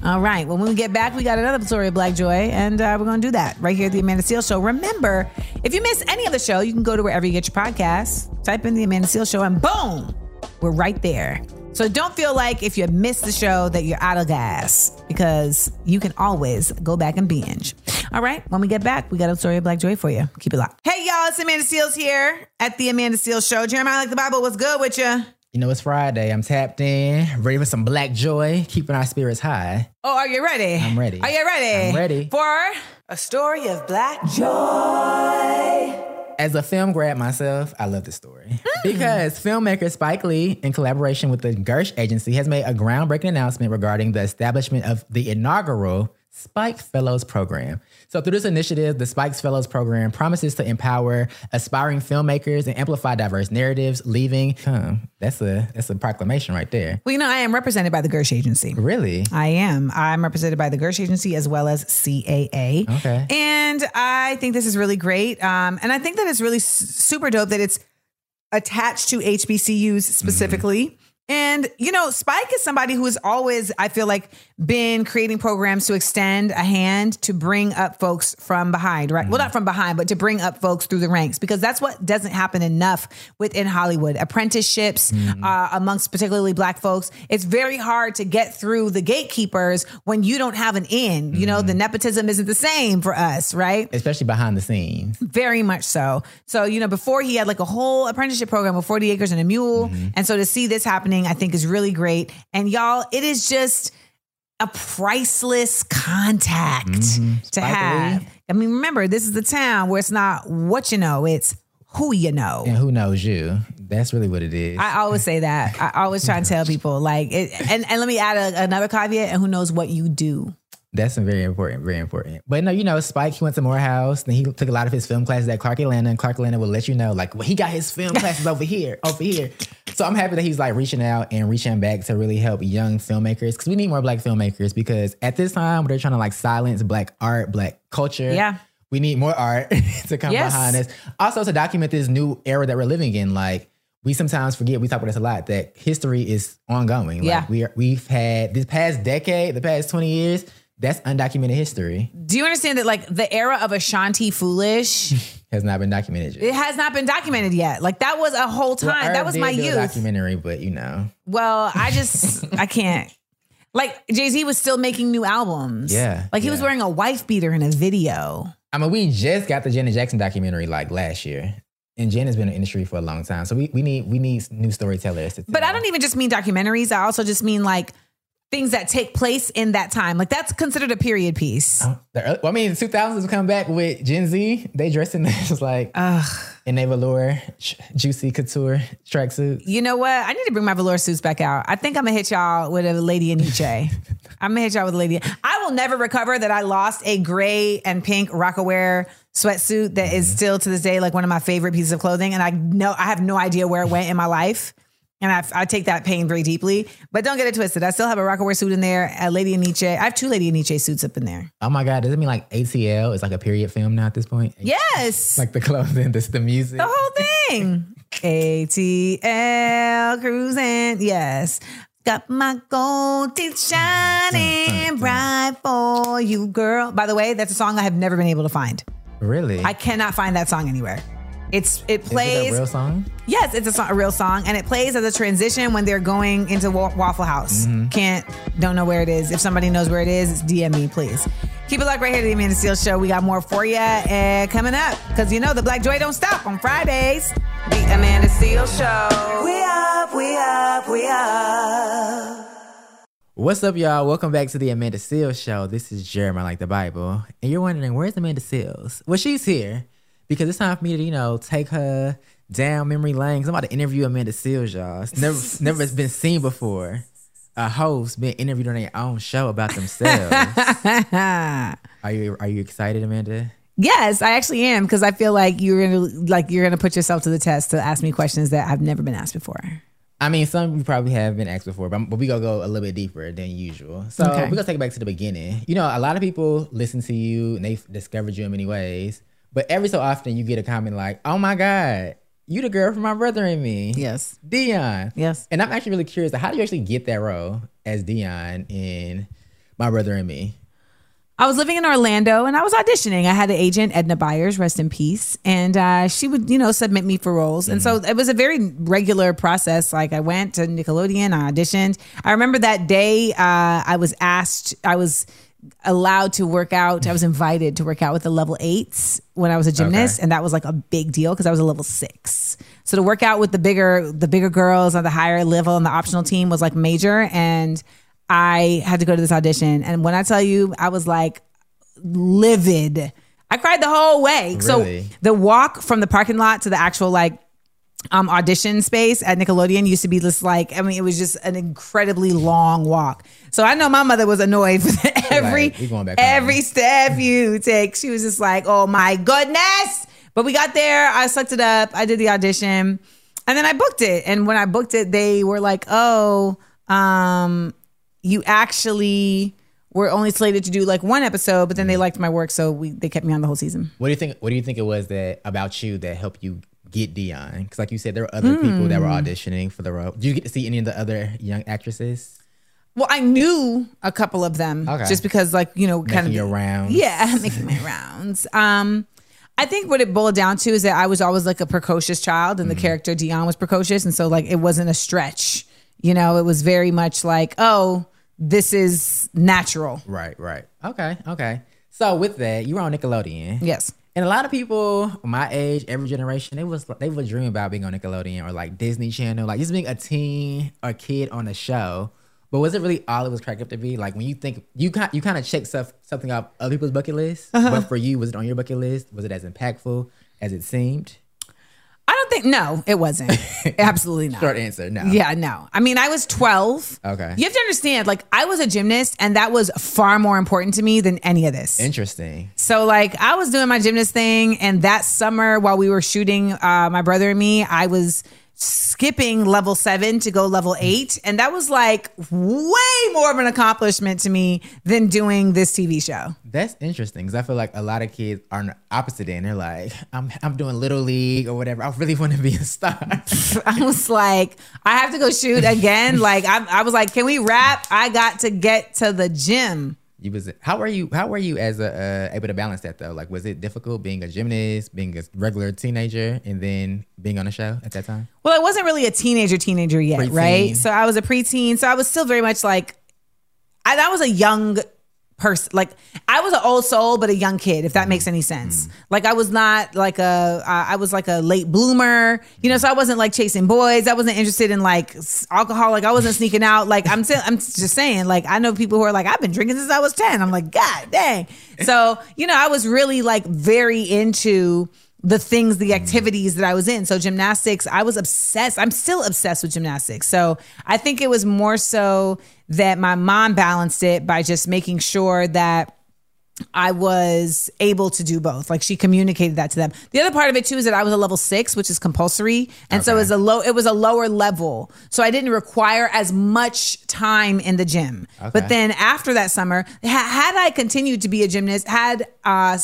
All right. Well, when we get back, we got another story of Black Joy, and uh, we're going to do that right here at the Amanda Seales Show. Remember, if you miss any of the show, you can go to wherever you get your podcasts, type in the Amanda Seales Show, and boom, we're right there. So don't feel like if you missed the show that you're out of gas because you can always go back and binge. All right. When we get back, we got a story of Black Joy for you. Keep it locked. Hey, y'all. It's Amanda Seales here at the Amanda Seales Show. Jeremiah, like the Bible, what's good with you? You know, it's Friday. I'm tapped in, ready for some black joy, keeping our spirits high. Oh, are you ready? I'm ready. Are you ready? I'm ready. For A story of black joy. As a film grad myself, I love this story. Hmm. Because filmmaker Spike Lee, in collaboration with the Gersh Agency, has made a groundbreaking announcement regarding the establishment of the inaugural Spike Fellows program. So, through this initiative, the Spikes Fellows program promises to empower aspiring filmmakers and amplify diverse narratives. Leaving, huh, that's a that's a proclamation right there. Well, you know, I am represented by the Gersh Agency. Really? I am. I'm represented by the Gersh Agency as well as CAA. Okay. And I think this is really great. Um, and I think that it's really super dope that it's attached to HBCUs specifically. And, you know, Spike is somebody who has always, I feel like, been creating programs to extend a hand to bring up folks from behind, right? Well, not from behind, but to bring up folks through the ranks because that's what doesn't happen enough within Hollywood. Apprenticeships mm-hmm. uh, amongst particularly black folks. It's very hard to get through the gatekeepers when you don't have an in. You know, the mm-hmm. nepotism isn't the same for us, right? Especially behind the scenes. Very much so. So, you know, before he had like a whole apprenticeship program with 40 acres and a mule. Mm-hmm. And so to see this happening, I think is really great. And y'all, it is just a priceless contact mm-hmm. to have. Lee. I mean, remember, this is the town where it's not what you know, it's who you know. And who knows you? That's really what it is. I always say that. I always try and tell [laughs] people like, it, and and let me add a, another caveat. And who knows what you do? That's very important, very important. But no, you know, Spike, he went to Morehouse, then he took a lot of his film classes at Clark Atlanta, and Clark Atlanta will let you know, like, well, he got his film classes over here, over here. So I'm happy that he's like reaching out and reaching back to really help young filmmakers because we need more black filmmakers because at this time they're trying to like silence black art, black culture. Yeah. We need more art [laughs] to come Yes. behind us. Also to document this new era that we're living in. Like we sometimes forget, we talk about this a lot, that history is ongoing. Like Yeah. we are, we've had this past decade, the past 20 years, That's undocumented history. Do you understand that like the era of Ashanti Foolish, [laughs] Has not been documented yet. it has not been documented yet. Like that was a whole time. Well, that was my youth. documentary, but you know, Well, I [laughs] just I can't. Like Jay Z was still making new albums. Yeah, Like he was wearing a wife beater in a video. I mean, we just got the Janet Jackson documentary like last year, and Jen has been in the industry for a long time. So we, we need we need new storytellers. To But I don't even just mean documentaries. I also just mean like things that take place in that time. Like that's considered a period piece. Uh, the early, well, I mean, the 2000s come back with Gen Z. They dressed [laughs] in this like in a velour, ch- juicy couture tracksuit. You know what? I need to bring my velour suits back out. I think I'm gonna hit y'all with a lady in Nietzsche. [laughs] I'm gonna hit y'all with a lady. I will never recover that I lost a gray and pink Rocawear sweatsuit that is mm-hmm. still to this day like one of my favorite pieces of clothing. And I know I have no idea where it went in my life. And I, I take that pain very deeply. But don't get it twisted. I still have a Rocawear suit in there, a Lady Nietzsche. I have two Lady Nietzsche suits up in there. Oh my God, does it mean like ATL is like a period film now at this point? Yes. Like the clothing, [laughs] the, the music. The whole thing. [laughs] ATL cruising. Yes. Got my gold teeth shining bright for you, girl. By the way, that's a song I have never been able to find. Really? I cannot find that song anywhere. It's it Is plays. it a real song? Yes, it's a, song, a real song, and it plays as a transition when they're going into Wa- Waffle House. Mm-hmm. Can't, don't know where it is. If somebody knows where it is, DM me, please. Keep it locked right here to the Amanda Steele Show. We got more for you uh, coming up because you know the Black Joy don't stop on Fridays. The Amanda Steele Show. We up, we up, we up. What's up, y'all? Welcome back to the Amanda Seales Show. This is Jeremiah, like the Bible. And you're wondering, where's Amanda Seales? Well, she's here because it's time for me to, you know, take her down memory lane. Cause I'm about to interview Amanda Seales, y'all. It's never, never [laughs] been seen before. A host being interviewed on their own show about themselves. [laughs] are you are you excited, Amanda? Yes, I actually am because I feel like you're gonna like you're gonna put yourself to the test to ask me questions that I've never been asked before. I mean, some you probably have been asked before, but, but we gonna go a little bit deeper than usual. So Okay. we're gonna take it back to the beginning. You know, a lot of people listen to you and they've discovered you in many ways, but every so often you get a comment like, "Oh my god, you the girl from my brother and me." Yes, Dion. Yes, and I'm actually really curious. How do you actually get that role as Dion in my brother and me? I was living in Orlando and I was auditioning. I had an agent, Edna Byers, rest in peace, and uh, she would, you know, submit me for roles. And so it was a very regular process. Like I went to Nickelodeon, I auditioned. I remember that day uh, I was asked, I was allowed to work out. I was [laughs] invited to work out with the level eights when I was a gymnast, Okay. and that was like a big deal because I was a level six. So to work out with the bigger, the bigger girls on the higher level on the optional team was like major, and I had to go to this audition. And when I tell you, I was like livid. I cried the whole way. Really? So the walk from the parking lot to the actual like um audition space at Nickelodeon used to be just like I mean it was just an incredibly long walk. So I know my mother was annoyed [laughs] for every Like, we going home. every step you take. She was just like, "Oh my goodness." But we got there, I sucked it up. I did the audition. And then I booked it. And when I booked it, they were like, "Oh, um you actually were only slated to do like one episode, but then they liked my work, so we they kept me on the whole season." What do you think? What do you think it was that about you that helped you get Dion? Because like you said, there were other people that were Hmm. auditioning for the role. Did you get to see any of the other young actresses? Well, I knew a couple of them Okay. just because, like, you know, kind Making of your rounds. Yeah, [laughs] making my rounds. Um, I think what it boiled down to is that I was always like a precocious child, and the character Dion was precocious, and so like it wasn't a stretch. You know, it was very much like, oh, this is natural. Right, right. Okay, okay. So with that, you were on Nickelodeon. Yes. And a lot of people my age, every generation, they was they would dream about being on Nickelodeon or like Disney Channel, like just being a teen or kid on a show. But was it really all it was cracked up to be? Like when you think you kind you kind of check stuff something off other people's bucket list, Uh-huh. but for you, was it on your bucket list? Was it as impactful as it seemed? I don't think no, it wasn't. [laughs] Absolutely not. Short answer, no. Yeah, no. I mean, I was 12. Okay. You have to understand, like, I was a gymnast, and that was far more important to me than any of this. Interesting. So like I was doing my gymnast thing, and that summer while we were shooting, uh, my brother and me, I was skipping level seven to go level mm. eight, and that was like way more of an accomplishment to me than doing this TV show. That's interesting because I feel like a lot of kids are on the opposite end. They're like, I'm I'm doing little league or whatever. I really [laughs] want to be a star. [laughs] I was like, I have to go shoot again. [laughs] like I, I was like, can we wrap? I got to get to the gym. You was how were you how were you as a uh, able to balance that though? Like was it difficult being a gymnast, being a regular teenager, and then being on a show at that time? Well, I wasn't really a teenager, teenager yet, Preteen. right? So I was a preteen. So I was still very much like, I, I was a young person. Like I was an old soul, but a young kid, if that mm-hmm. makes any sense. Mm-hmm. Like I was not like a, I I was like a late bloomer, you know. So I wasn't like chasing boys. I wasn't interested in like alcohol. Like I wasn't [laughs] sneaking out. Like I'm, still, I'm just saying. Like I know people who are like, I've been drinking since I was ten. I'm like, God dang. So you know, I was really like very into the things, the activities that I was in. So gymnastics, I was obsessed. I'm still obsessed with gymnastics. So I think it was more so that my mom balanced it by just making sure that I was able to do both. Like she communicated that to them. The other part of it too is that I was a level six, which is compulsory, and so it was a low. It was a lower level, so I didn't require as much time in the gym. Okay. But then after that summer, ha- had I continued to be a gymnast, had uh,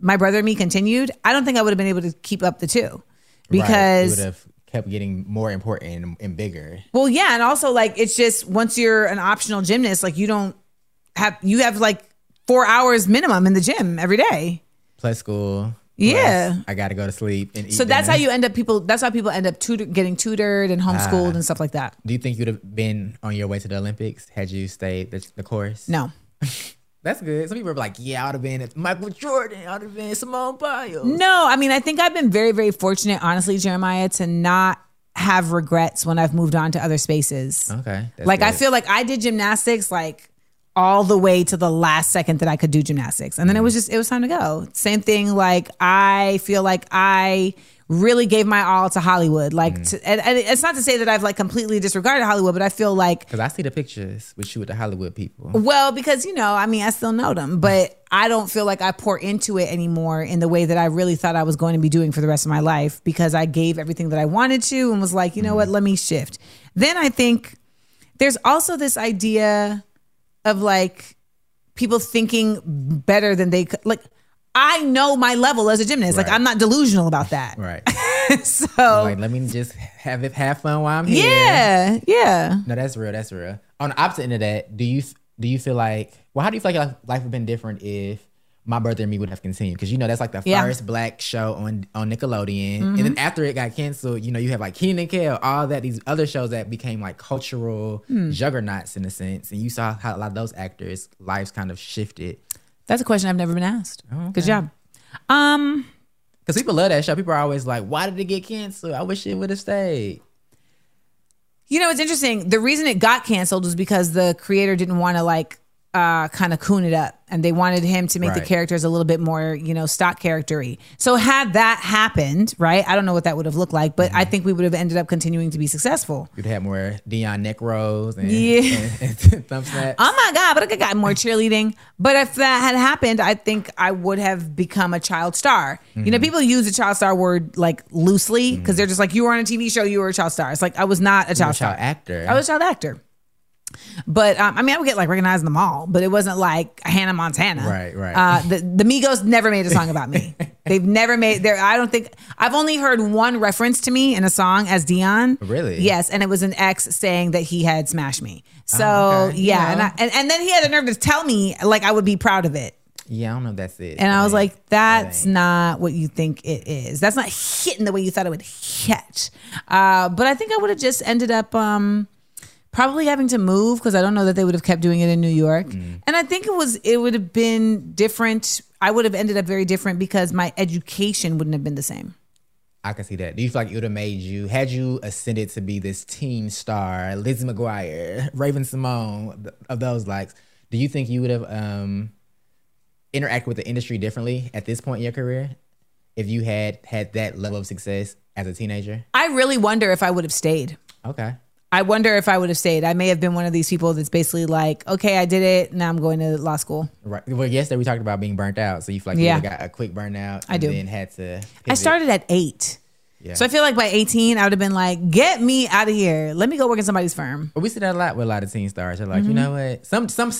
my brother and me continued, I don't think I would have been able to keep up the two, because would have kept getting more important and, and bigger. well, yeah, and also like it's just once you're an optional gymnast, like you don't have you have like four hours minimum in the gym every day. Plus school. Yeah. plus I got to go to sleep and eat. So that's how you end up people. That's how people end up tutor, getting tutored and homeschooled Ah. and stuff like that. Do you think you'd have been on your way to the Olympics had you stayed the, the course? No. [laughs] That's good. Some people are like, yeah, I would have been Michael Jordan. I would have been Simone Biles. No, I mean I think I've been very very fortunate, honestly, Jeremiah, to not have regrets when I've moved on to other spaces. Okay. like I feel like I did gymnastics like all the way to the last second that I could do gymnastics. And then it was mm. just it was time to go. Same thing like I feel like I really gave my all to Hollywood. Like Mm. to, and, and it's not to say that I've like completely disregarded Hollywood, but I feel like Because I see the pictures with you with the Hollywood people. well, because you know, I mean, I still know them, but mm. I don't feel like I pour into it anymore in the way that I really thought I was going to be doing for the rest of my life because I gave everything that I wanted to and was like, you know mm. what, let me shift. Then I think there's also this idea of like people thinking better than they could. Like, I know my level as a gymnast. Like, I'm not delusional about that. Right. [laughs] so, like, let me just have it, have fun while I'm here. yeah, yeah. No, that's real. That's real. On the opposite end of that, do you do you feel like well, how do you feel like life, life would have been different if my brother and me would have continued? Because you know that's like the Yeah. first black show on on Nickelodeon, Mhm. and then after it got canceled, you know you have like Kenan and Kel, all that these other shows that became like cultural Hmm. juggernauts in a sense, and you saw how a lot of those actors' lives kind of shifted. That's a question I've never been asked. Oh, Good job. Um, Because people love that show. People are always like, "Why did it get canceled? I wish it would have stayed." You know, it's interesting. The reason it got canceled was because the creator didn't want to like uh kind of coon it up and they wanted him to make the characters a little bit more, you know, stock charactery. So had that happened, right? I don't know what that would have looked like, but I think we would have ended up continuing to be successful. You'd have more Dion neck rolls and, Yeah. [laughs] and, and thumb snaps. Oh my God, but I could got more cheerleading. But if that had happened, I think I would have become a child star. You know, Mhm. people use the child star word like loosely because they're just like, you were on a TV show, you were a child star. It's like, I was not a were a child star. actor. I was a child actor. But um, I mean, I would get like recognized in the mall, but it wasn't like Hannah Montana. Right, right. Uh, the the Migos never made a song about me. [laughs] They've never made there. I don't think I've only heard one reference to me in a song as Dion. Really? Yes, and it was an ex saying that he had smashed me. So Oh, okay. yeah, You and. I, and and then he had the nerve to tell me like I would be proud of it. Yeah, I don't know if that's it. And I was like, that's not what you think it is. That's not hitting the way you thought it would hit. Uh, but I think I would have just ended up um, probably having to move because I don't know that they would have kept doing it in New York. Mm. And I think it was it would have been different. I would have ended up very different because my education wouldn't have been the same. I can see that. Do you feel like it would have made you, had you ascended to be this teen star, Lizzie McGuire, [laughs] Raven-Symoné, th- of those likes, do you think you would have um, interacted with the industry differently at this point in your career if you had had that level of success as a teenager? I really wonder if I would have stayed. Okay. I wonder if I would have stayed. I may have been one of these people that's basically like, okay, I did it. Now I'm going to law school. Right. Well, yesterday we talked about being burnt out. So you feel like Yeah. you got a quick burnout I and do. then had to. I started at eight. Yeah. So I feel like by 18, I would have been like, get me out of here. Let me go work in somebody's firm. But we see that a lot with a lot of teen stars. They're like, you Mhm. know what? Some some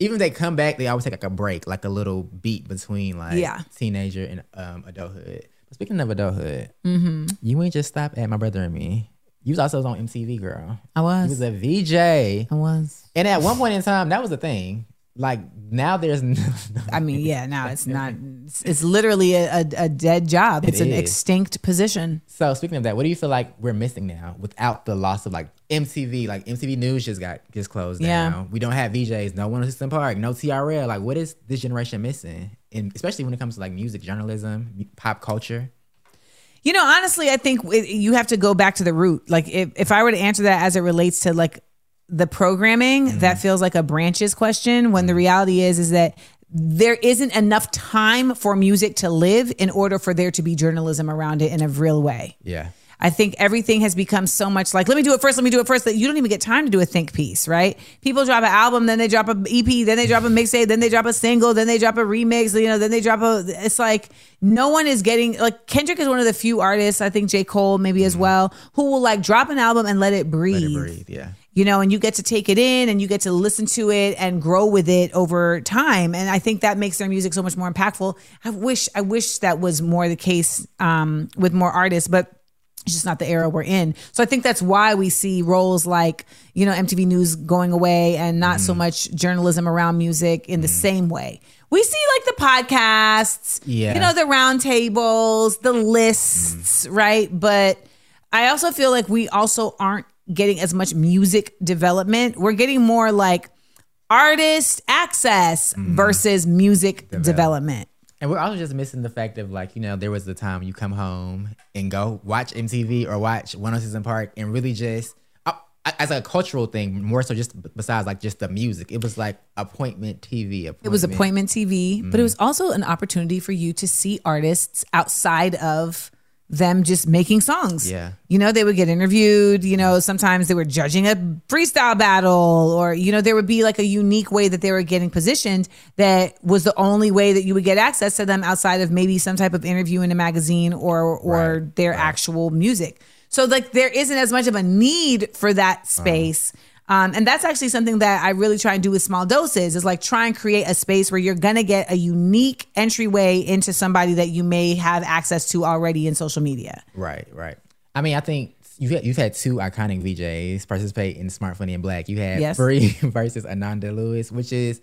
even if they come back, they always take like a break, like a little beat between like Yeah. teenager and um, adulthood. But speaking of adulthood, Mhm. you ain't just stop at my brother and me. You was also on MTV, girl. I was. You was a VJ. I was. And at one point in time, that was the thing. like now there's [laughs] no, I mean, yeah, now it's not. [laughs] It's, it's literally a, a, a dead job. It It's an is. extinct position. So speaking of that, what do you feel like we're missing now without the loss of like MTV? Like MTV News just got just closed Yeah. down. We don't have VJs, no one System Park, no TRL. Like what is this generation missing? And especially when it comes to like music journalism, pop culture. You know, honestly, I think it- you have to go back to the root. Like, if, if I were to answer that as it relates to like the programming, mm-hmm. that feels like a branches question. When the mm-hmm. reality is, is that there isn't enough time for music to live in order for there to be journalism around it in a real way. Yeah. I think everything has become so much like, let me do it first, let me do it first, that you don't even get time to do a think piece, right? People drop an album, then they drop an EP, then they drop a mixtape, then they drop a single, then they drop a remix, you know, then they drop a, it's like no one is getting, like Kendrick is one of the few artists, I think J. Cole maybe as well, who will like drop an album and let it breathe. Mm-hmm. Let it breathe. Yeah. You know, and you get to take it in and you get to listen to it and grow with it over time. And I think that makes their music so much more impactful. I wish, I wish that was more the case um, with more artists, but it's just not the era we're in. So I think that's why we see roles like, you know, MTV News going away and not Mm-hmm. so much journalism around music in the mm-hmm. same way. We see like the podcasts, Yeah. you know, the roundtables, the lists, mm-hmm. right? But I also feel like we also aren't getting as much music development. We're getting more like artist access mm-hmm. versus music development. And we're also just missing the fact of like, you know, there was the time you come home and go watch MTV or watch 106 in Park and really just uh, as a cultural thing, more so just besides like just the music. It was like appointment TV. Appointment. It was appointment TV, but it was also an opportunity for you to see artists outside of them just making songs. Yeah. You know, they would get interviewed, you know, sometimes they were judging a freestyle battle or you know, there would be like a unique way that they were getting positioned that was the only way that you would get access to them outside of maybe some type of interview in a magazine or or their actual music. So like there isn't as much of a need for that uh-huh. space. Um, and that's actually something that I really try and do with small doses is like try and create a space where you're gonna get a unique entryway into somebody that you may have access to already in social media. Right, right. I mean, I think you've had, you've had two iconic VJs participate in Smart Funny and Black. You had Yes. Free [laughs] versus Ananda Lewis, which is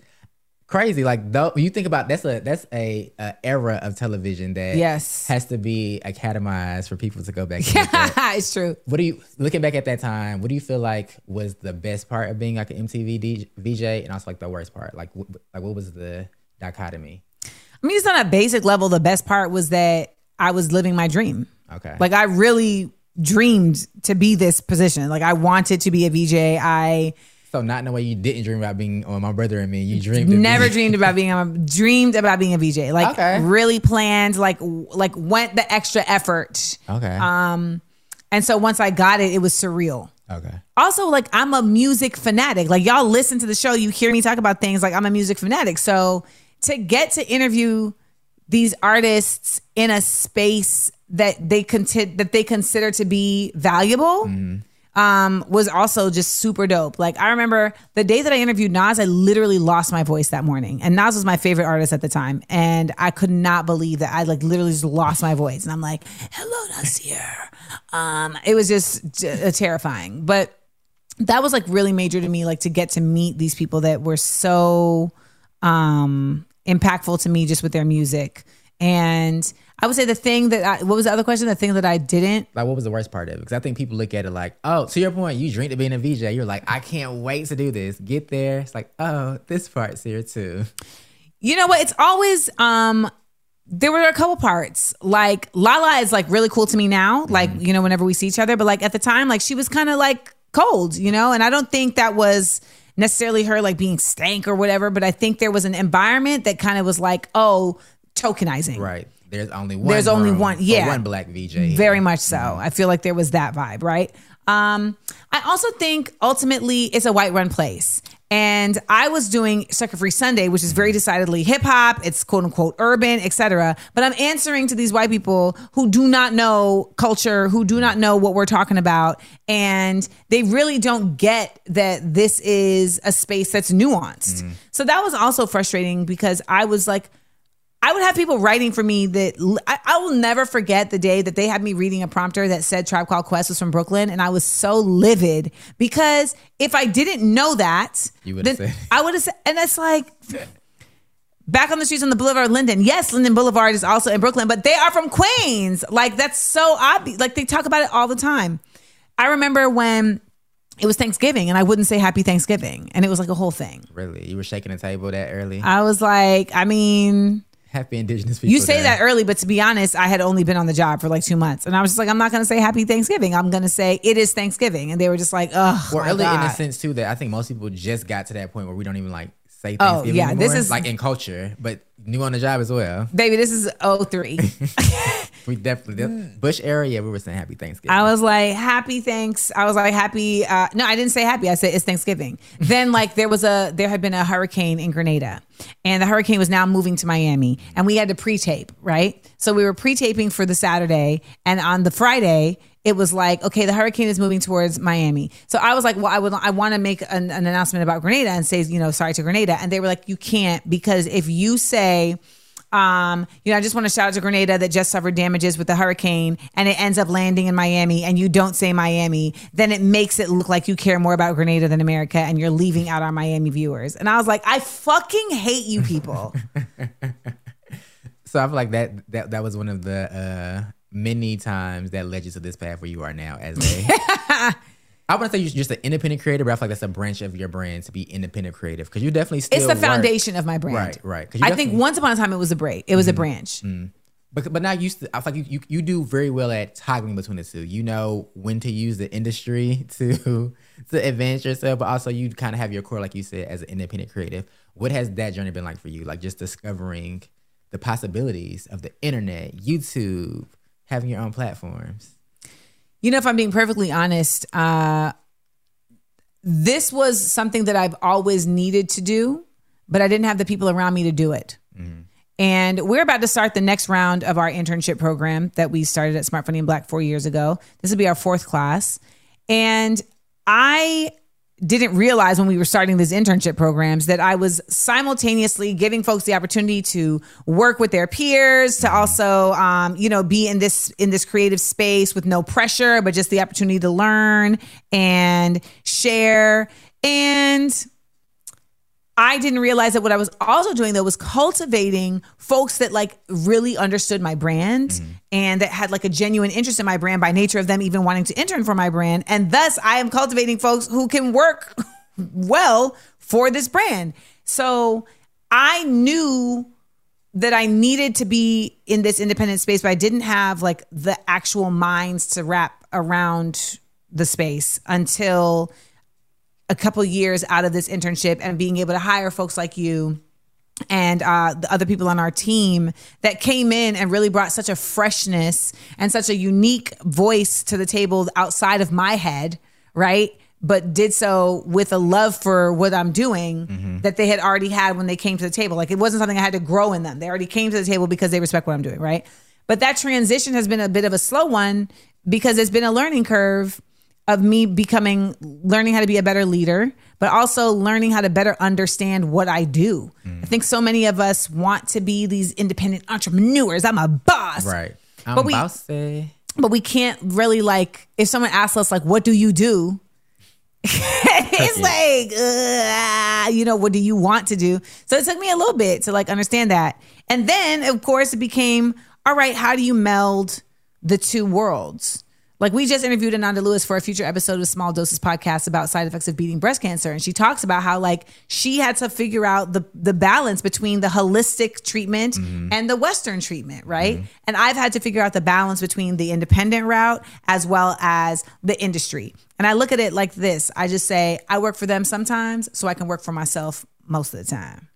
crazy. Like though you think about that's a that's a, a era of television that Yes. has to be academized for people to go back. Yeah, [laughs] it's true. What do you looking back at that time? What do you feel like was the best part of being like an MTV DJ, VJ, and also like the worst part? Like, like what was the dichotomy? I mean, just on a basic level, the best part was that I was living my dream. Okay, Like I really dreamed to be this position. Like I wanted to be a VJ. I so not in a way you didn't dream about being on My Brother and Me. You dreamed. never dreamed about being. I dreamed about being a VJ. Like Okay. really planned. Like like went the extra effort. Okay. Um, and so once I got it, it was surreal. okay. Also, like I'm a music fanatic. Like y'all listen to the show, you hear me talk about things. Like I'm a music fanatic. So to get to interview these artists in a space that they conti- that they consider to be valuable um, was also just super dope. Like I remember the day that I interviewed Nas, I literally lost my voice that morning. And Nas was my favorite artist at the time, and I could not believe that I like literally just lost my voice. And I'm like, "Hello, Nasir." Um, it was just j- terrifying, but that was like really major to me like to get to meet these people that were so um impactful to me just with their music and i would say the thing that I, what was the other question the thing that i didn't Like, what was the worst part of it? Because I think people look at it like, oh, to your point, you dreamed of being a VJ. You're like, I can't wait to do this. Get there. It's like, oh, this part's here too. you know what it's always um there were a couple parts like lala is like really cool to me now like you know whenever we see each other but like at the time like she was kind of like cold you know and i don't think that was necessarily her like being stank or whatever but i think there was an environment that kind of was like oh tokenizing Right. There's only one. There's only one- yeah. One black VJ. Very much so. Mm-hmm. I feel like there was that vibe, right? Um, I also think ultimately it's a white run place. And I was doing Sucker Free Sunday, which is very mm-hmm. decidedly hip hop, it's quote unquote urban, etc. But I'm answering to these white people who do not know culture, who do not know what we're talking about, and they really don't get that this is a space that's nuanced. Mm-hmm. So that was also frustrating because I was like, I would have people writing for me that I, I will never forget the day that they had me reading a prompter that said Tribe Called Quest was from Brooklyn, and I was so livid because if I didn't know that, You would've I would have said, and it's like. Back on the streets on the Boulevard Linden. Yes, Linden Boulevard is also in Brooklyn, but they are from Queens. Like that's so obvious. Like they talk about it all the time. I remember when it was Thanksgiving and I wouldn't say Happy Thanksgiving, and it was like a whole thing. Really, you were shaking the table that early. I was like, I mean, Happy Indigenous people. you say Day. that early, but to be honest, I had only been on the job for like two months, and I was just like, I'm not going to say Happy Thanksgiving. I'm going to say it is Thanksgiving, and they were just like, oh, Well, early in the sense too that I think most people just got to that point where we don't even like say Oh, Thanksgiving yeah, anymore. this is- like in culture, but new on the job as well. baby, this is 03. [laughs] We definitely Bush area. We were saying Happy Thanksgiving. I was like, happy thanks. I was like, happy. Uh, no, I didn't say happy. I said it's Thanksgiving. [laughs] then, like, there was a, there had been a hurricane in Grenada, and the hurricane was now moving to Miami, and we had to pre tape, right? So we were pre taping for the Saturday, and on the Friday, it was like, okay, the hurricane is moving towards Miami. So I was like, well, I would, I want to make an, an announcement about Grenada and say, you know, sorry to Grenada. And they were like, you can't because if you say, um, you know, I just want to shout out to Grenada that just suffered damages with the hurricane and it ends up landing in Miami and you don't say Miami, then it makes it look like you care more about Grenada than America and you're leaving out our Miami viewers. And I was like, I fucking hate you people. [laughs] so I feel like that that that was one of the uh, many times that led you to this path where you are now as a. [laughs] I want to say you're just an independent creator, but I feel like that's a branch of your brand to be independent creative because you definitely still it's the work- foundation of my brand. Right, Right. you I think Mm-hmm. once upon a time it was a break. It was a branch. But but now you st- I feel like you, you you do very well at toggling between the two. You know when to use the industry [laughs] to to advance yourself, but also you kind of have your core, like you said, as an independent creative. What has that journey been like for you? Like just discovering the possibilities of the internet, YouTube, having your own platforms. You know, if I'm being perfectly honest, uh, this was something that I've always needed to do, but I didn't have the people around me to do it. And we're about to start the next round of our internship program that we started at Smart Funny and Black four years ago. This will be our fourth class. And I didn't realize when we were starting these internship programs that I was simultaneously giving folks the opportunity to work with their peers, to also, um, you know, be in this in this creative space with no pressure, but just the opportunity to learn and share. And I didn't realize that what I was also doing though was cultivating folks that like really understood my brand mm-hmm. and that had like a genuine interest in my brand by nature of them even wanting to intern for my brand. And thus I am cultivating folks who can work [laughs] well for this brand. So I knew that I needed to be in this independent space, but I didn't have like the actual minds to wrap around the space until a couple years out of this internship and being able to hire folks like you and uh, the other people on our team that came in and really brought such a freshness and such a unique voice to the table outside of my head, right? But did so with a love for what I'm doing that they had already had when they came to the table. Like it wasn't something I had to grow in them. They already came to the table because they respect what I'm doing, right? But that transition has been a bit of a slow one because it's been a learning curve of me becoming learning how to be a better leader, but also learning how to better understand what I do. I think so many of us want to be these independent entrepreneurs. I'm a boss. Right. I'm But we- bossy. But we can't really like if someone asks us like what do you do? [laughs] it's like uh, you know what do you want to do? So it took me a little bit to like understand that. And then of course it became all right, how do you meld the two worlds? Like we just interviewed Ananda Lewis for a future episode of Small Doses podcast about side effects of beating breast cancer, and she talks about how like she had to figure out the the balance between the holistic treatment mm-hmm. and the Western treatment, right? Mm-hmm. And I've had to figure out the balance between the independent route as well as the industry. And I look at it like this: I just say I work for them sometimes, so I can work for myself most of the time.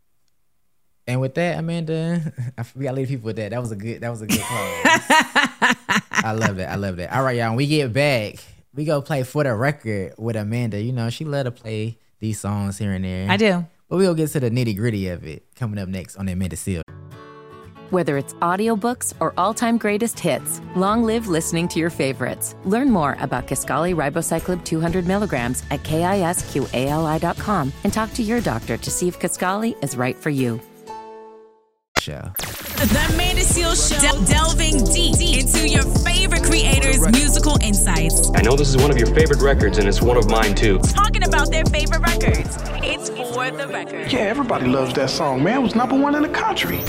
And with that, Amanda, [laughs] I, we gotta leave people with that. That was a good. That was a good call. [laughs] I love that. I love that. All right, y'all. When we get back, we go play for the record with Amanda. You know, she love to play these songs here and there. I do. But we'll get to the nitty gritty of it coming up next on the Amanda Seales. Whether it's audiobooks or all-time greatest hits, long live listening to your favorites. Learn more about Kisqali Ribociclib 200 milligrams at kisqali.com and talk to your doctor to see if Kaskali is right for you. Show. The Amanda Seales Show, del- delving deep into your favorite creators' musical insights. I know this is one of your favorite records, and it's one of mine too. Talking about their favorite records. It's for the record. Yeah, everybody loves that song, man. It was number one in the country.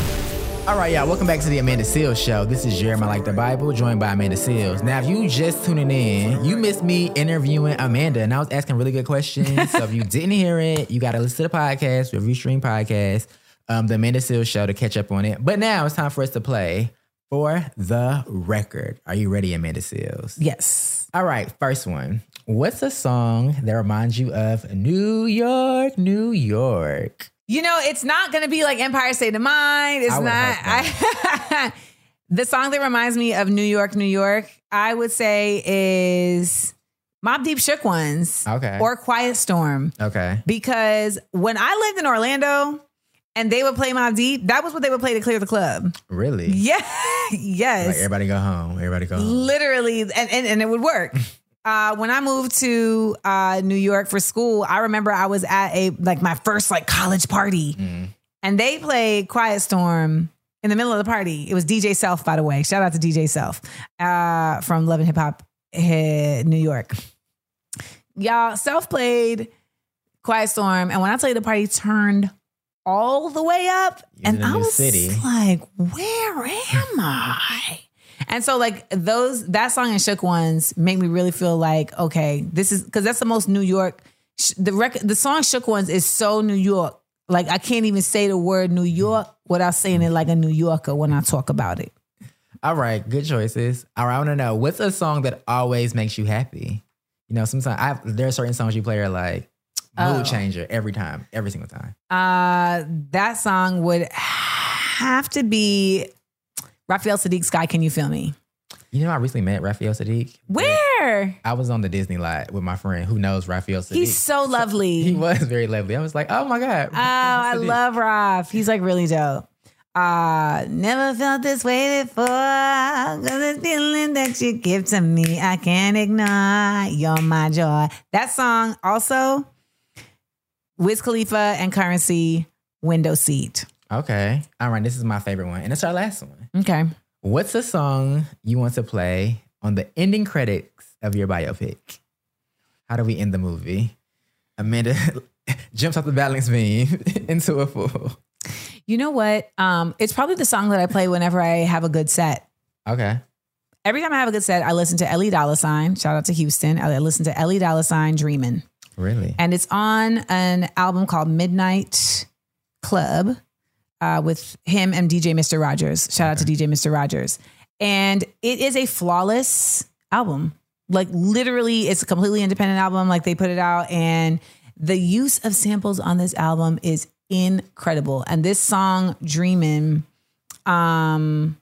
All right, y'all. Welcome back to the Amanda Seales Show. This is Jeremiah Like the Bible, joined by Amanda Seales. Now, if you just tuning in, you missed me interviewing Amanda, and I was asking really good questions. so if you [laughs] didn't hear it, you got to listen to the podcast, the Restream podcast, um, the Amanda Seales Show to catch up on it. But now it's time for us to play for the record. Are you ready, Amanda Seales? Yes. All right, first one. What's a song that reminds you of New York, New York? You know, it's not going to be like Empire State of Mind. It's I not. I, [laughs] the song that reminds me of New York, New York, I would say is Mobb Deep Shook Ones. Okay. Or Quiet Storm. Okay. Because when I lived in Orlando and they would play Mobb Deep, that was what they would play to clear the club. Really? [laughs] Yeah. yes. Like everybody go home. Everybody go home. Literally, and, and, and it would work. [laughs] Uh, when I moved to uh, New York for school, I remember I was at a like my first like college party, and they played Quiet Storm in the middle of the party. It was DJ Self, by the way. Shout out to DJ Self uh, from Love and Hip Hop New York. Y'all, Self played Quiet Storm, and when I tell you the party turned all the way up, and I was city. like, "Where am [laughs] I?" And so, like those that song and Shook Ones make me really feel like, okay, this is because that's the most New York. The record, the song Shook Ones is so New York. Like I can't even say the word New York without saying it like a New Yorker when I talk about it. All right, good choices. All right, I want to know what's a song that always makes you happy. You know, sometimes I, there are certain songs you play are like mood Oh. changer every time, every single time. Uh, that song would have to be Raphael Saadiq. Sky, can you feel me? You know, I recently met Raphael Saadiq. Where? I was on the Disney lot with my friend who knows Raphael Saadiq. He's so lovely. he was very lovely. I was like, oh my god. Oh, I love Raph. He's like really dope. Uh, never felt this way before. Cause the feeling that you give to me, I can't ignore. You're my joy. That song also, Wiz Khalifa and Curren$y, Window Seat. Okay. All right, this is my favorite one, and it's our last one. Okay. What's a song you want to play on the ending credits of your biopic? How do we end the movie? Amanda [laughs] jumps off the balance beam [laughs] into a fool. You know what? Um, it's probably the song that I play whenever I have a good set. Okay. Every time I have a good set, I listen to Ellie Dollar Sign. Shout out to Houston. I listen to Ellie Dollar Sign Dreamin'. Really? and it's on an album called Midnight Club uh, with him and DJ Mr. Rogers. Shout out to DJ Mr. Rogers. And it is a flawless album. Like literally, it's a completely independent album. Like they put it out, and the use of samples on this album is incredible. And this song, Dreamin', um,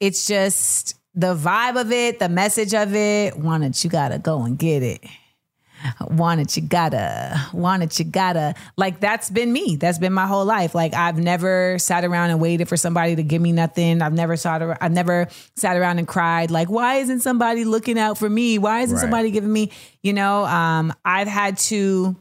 it's just the vibe of it, the message of it. Want it, you gotta go and get it want it, you gotta, want it, you gotta. Like that's been me. That's been my whole life. Like I've never sat around and waited for somebody to give me nothing. I've never sat around, I've never sat around and cried. Like, why isn't somebody looking out for me? Why isn't Right. somebody giving me, you know, um, I've had to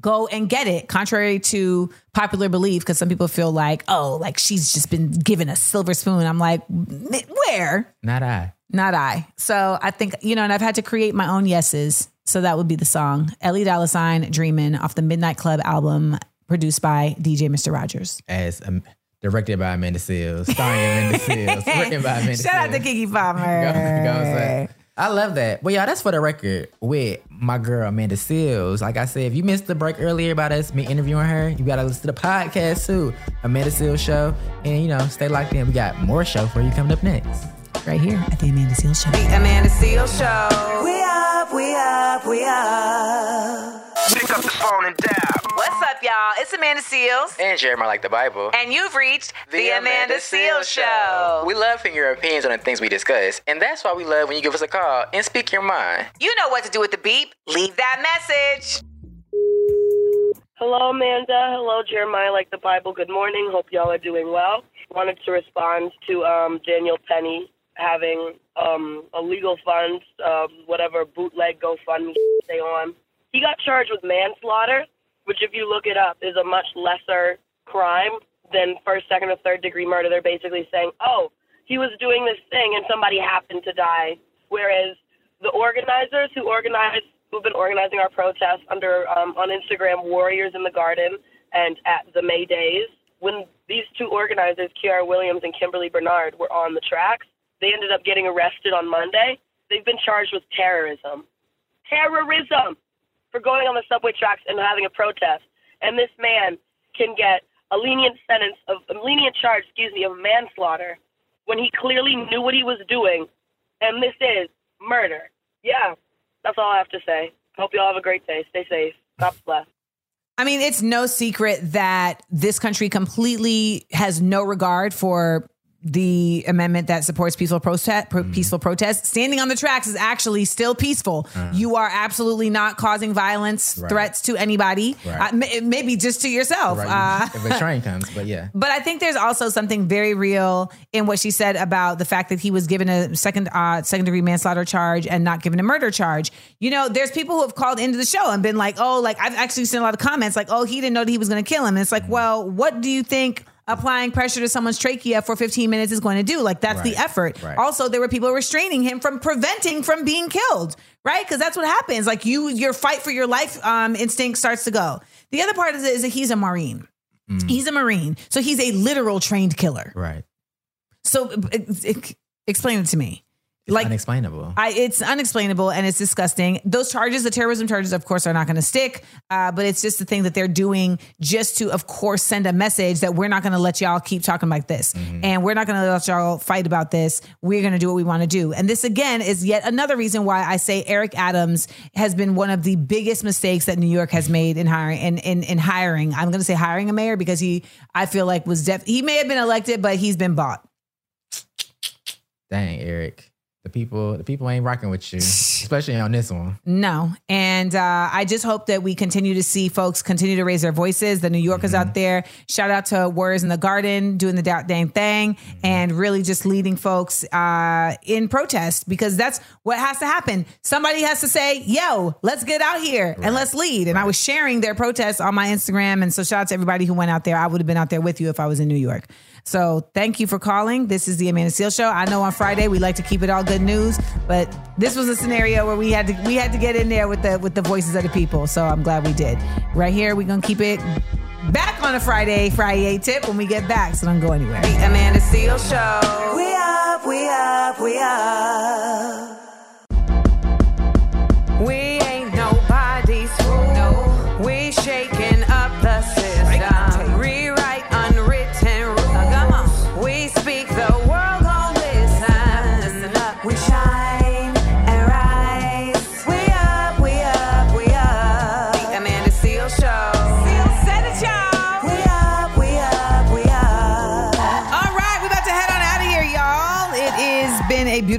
go and get it contrary to popular belief because some people feel like oh like she's just been given a silver spoon i'm like where Not I. not I. So I think, you know, and I've had to create my own yeses. So that would be the song. Ellie Dollar Sign, Dreamin' off the Midnight Club album, produced by DJ Mr. Rogers. As um, directed by Amanda Seales, starring Amanda [laughs] Seales, written by Amanda Shout out to Keke Palmer. [laughs] Go- go and say. I love that. Well, y'all, that's for the record with my girl Amanda Seales. Like I said, if you missed the break earlier about us me interviewing her, you gotta listen to the podcast too, Amanda Seales show, and you know, stay locked in. We got more show for you coming up next, right here at the Amanda Seales show. The Amanda Seales Show. We up, we up, we up. Pick up the phone and dial. What's up, y'all? It's Amanda Seales. And Jeremiah like the Bible. And you've reached the, Amanda, Seales Show. We love hearing your opinions on the things we discuss, and that's why we love when you give us a call and speak your mind. You know what to do with the beep. Leave that message. Hello, Amanda. Hello, Jeremiah. Like the Bible. Good morning. Hope y'all are doing well. Wanted to respond to um, Daniel Penny having um, illegal funds, um, whatever bootleg GoFundMe stay on. He got charged with manslaughter, which, if you look it up, is a much lesser crime than first, second, or third degree murder. They're basically saying, oh, he was doing this thing and somebody happened to die. Whereas the organizers who organized, who've been organizing our protests under um, on Instagram, Warriors in the Garden, and at the May Days, when these two organizers, Kiara Williams and Kimberly Bernard, were on the tracks, they ended up getting arrested on Monday. They've been charged with terrorism. Terrorism for going on the subway tracks and having a protest. And this man can get a lenient sentence of a lenient charge, excuse me, of manslaughter when he clearly knew what he was doing. And this is murder. Yeah, that's all I have to say. Hope you all have a great day. Stay safe. God bless. I mean, it's no secret that this country completely has no regard for the amendment that supports peaceful protest pro- peaceful protest standing on the tracks is actually still peaceful Uh. you are absolutely not causing violence Right. threats to anybody Right. uh, may- maybe just to yourself Right. Uh, if a train comes, but yeah. [laughs] But I think there's also something very real in what she said about the fact that he was given a second uh, second degree manslaughter charge and not given a murder charge. You know, there's people who have called into the show and been like, "Oh, like I've actually seen a lot of comments like, oh, he didn't know that he was going to kill him." And it's like, well, what do you think? Applying pressure to someone's trachea for 15 minutes is going to do. Like that's the effort. right. Also, there were people restraining him from preventing from being killed, right? Because that's what happens. Like you, your fight for your life um, instinct starts to go. The other part is, is that he's a Marine. He's a Marine. So he's a literal trained killer. Right. So it, it- explain it to me. Like Unexplainable. I, it's unexplainable and it's disgusting. Those charges, the terrorism charges, of course, are not going to stick. Uh, but it's just the thing that they're doing just to, of course, send a message that we're not going to let y'all keep talking like this, and we're not going to let y'all fight about this. We're going to do what we want to do. And this again is yet another reason why I say Eric Adams has been one of the biggest mistakes that New York has made in hiring. In in, in hiring, I'm going to say hiring a mayor because he, I feel like was def- he may have been elected, but he's been bought. Dang, Eric. The people, the people ain't rocking with you, [laughs] especially on this one. No. And uh, I just hope that we continue to see folks continue to raise their voices. The New Yorkers Mm-hmm. out there, shout out to Warriors in the Garden doing the da- dang thing Mm-hmm. and really just leading folks uh, in protest because that's what has to happen. Somebody has to say, yo, let's get out here and let's lead. And I was sharing their protests on my Instagram. And so shout out to everybody who went out there. I would have been out there with you if I was in New York. So thank you for calling. This is the Amanda Seales Show. I know on Friday we like to keep it all good news, but this was a scenario where we had to we had to get in there with the with the voices of the people. So I'm glad we did. Right here, we're gonna keep it back on a Friday Friday tip when we get back. So don't go anywhere. The Amanda Seales Show. We up, we up, we up.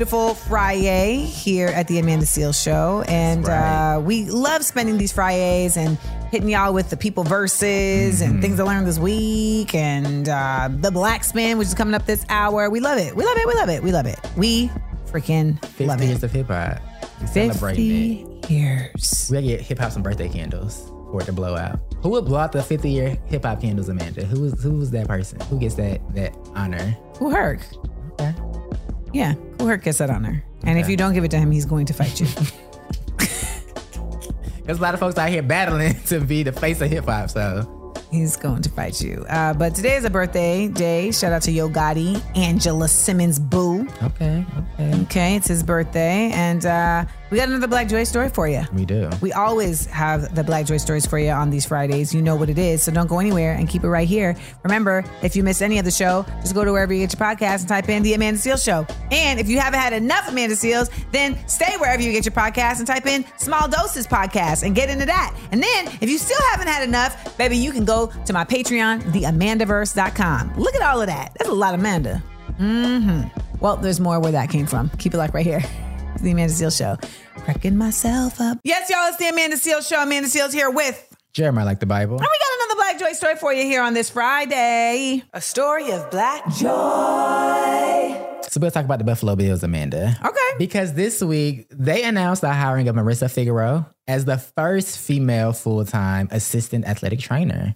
Beautiful Friday here at the Amanda Seales Show. And uh, we love spending these Fridays and hitting y'all with the people verses and things I learned this week and uh, the black spin, which is coming up this hour. We love it. We love it. We love it. We love it. We freaking love it. years of hip hop. Celebrating 50 years. We gotta get hip hop some birthday candles for it to blow out. Who would blow out the 50 year hip hop candles, Amanda? Who was who was that person? Who gets that that honor? Who Herc. Okay. Yeah, Kool Herc gets that honor. And if you don't give it to him, he's going to fight you. [laughs] [laughs] There's a lot of folks out here battling [laughs] to be the face of hip hop. So He's going to fight you. Uh, but today is a birthday day. Shout out to Yo Gotti, Angela Simmons Boo. okay, okay, Okay, it's his birthday. And uh, we got another Black Joy story for you. we do. We always have the Black Joy stories for you on these Fridays. You know what it is, so don't go anywhere and keep it right here. Remember, if you miss any of the show, just go to wherever you get your podcast and type in The Amanda Seales Show. And if you haven't had enough Amanda Seales, then stay wherever you get your podcast and type in Small Doses Podcast and get into that. And then if you still haven't had enough, baby, you can go to my Patreon, theamandaverse.com. Look at all of that. That's a lot of Amanda. hmm Well, there's more where that came from. Keep it like right here. It's the Amanda Seales Show. Cracking myself up. Yes, y'all, it's the Amanda Seales Show. Amanda Seales here with. Jeremiah like the Bible. And we got another Black Joy story for you here on this Friday. A story of Black Joy. So we'll talk about the Buffalo Bills, Amanda. Okay. Because this week they announced the hiring of Marissa Figueroa as the first female full-time assistant athletic trainer.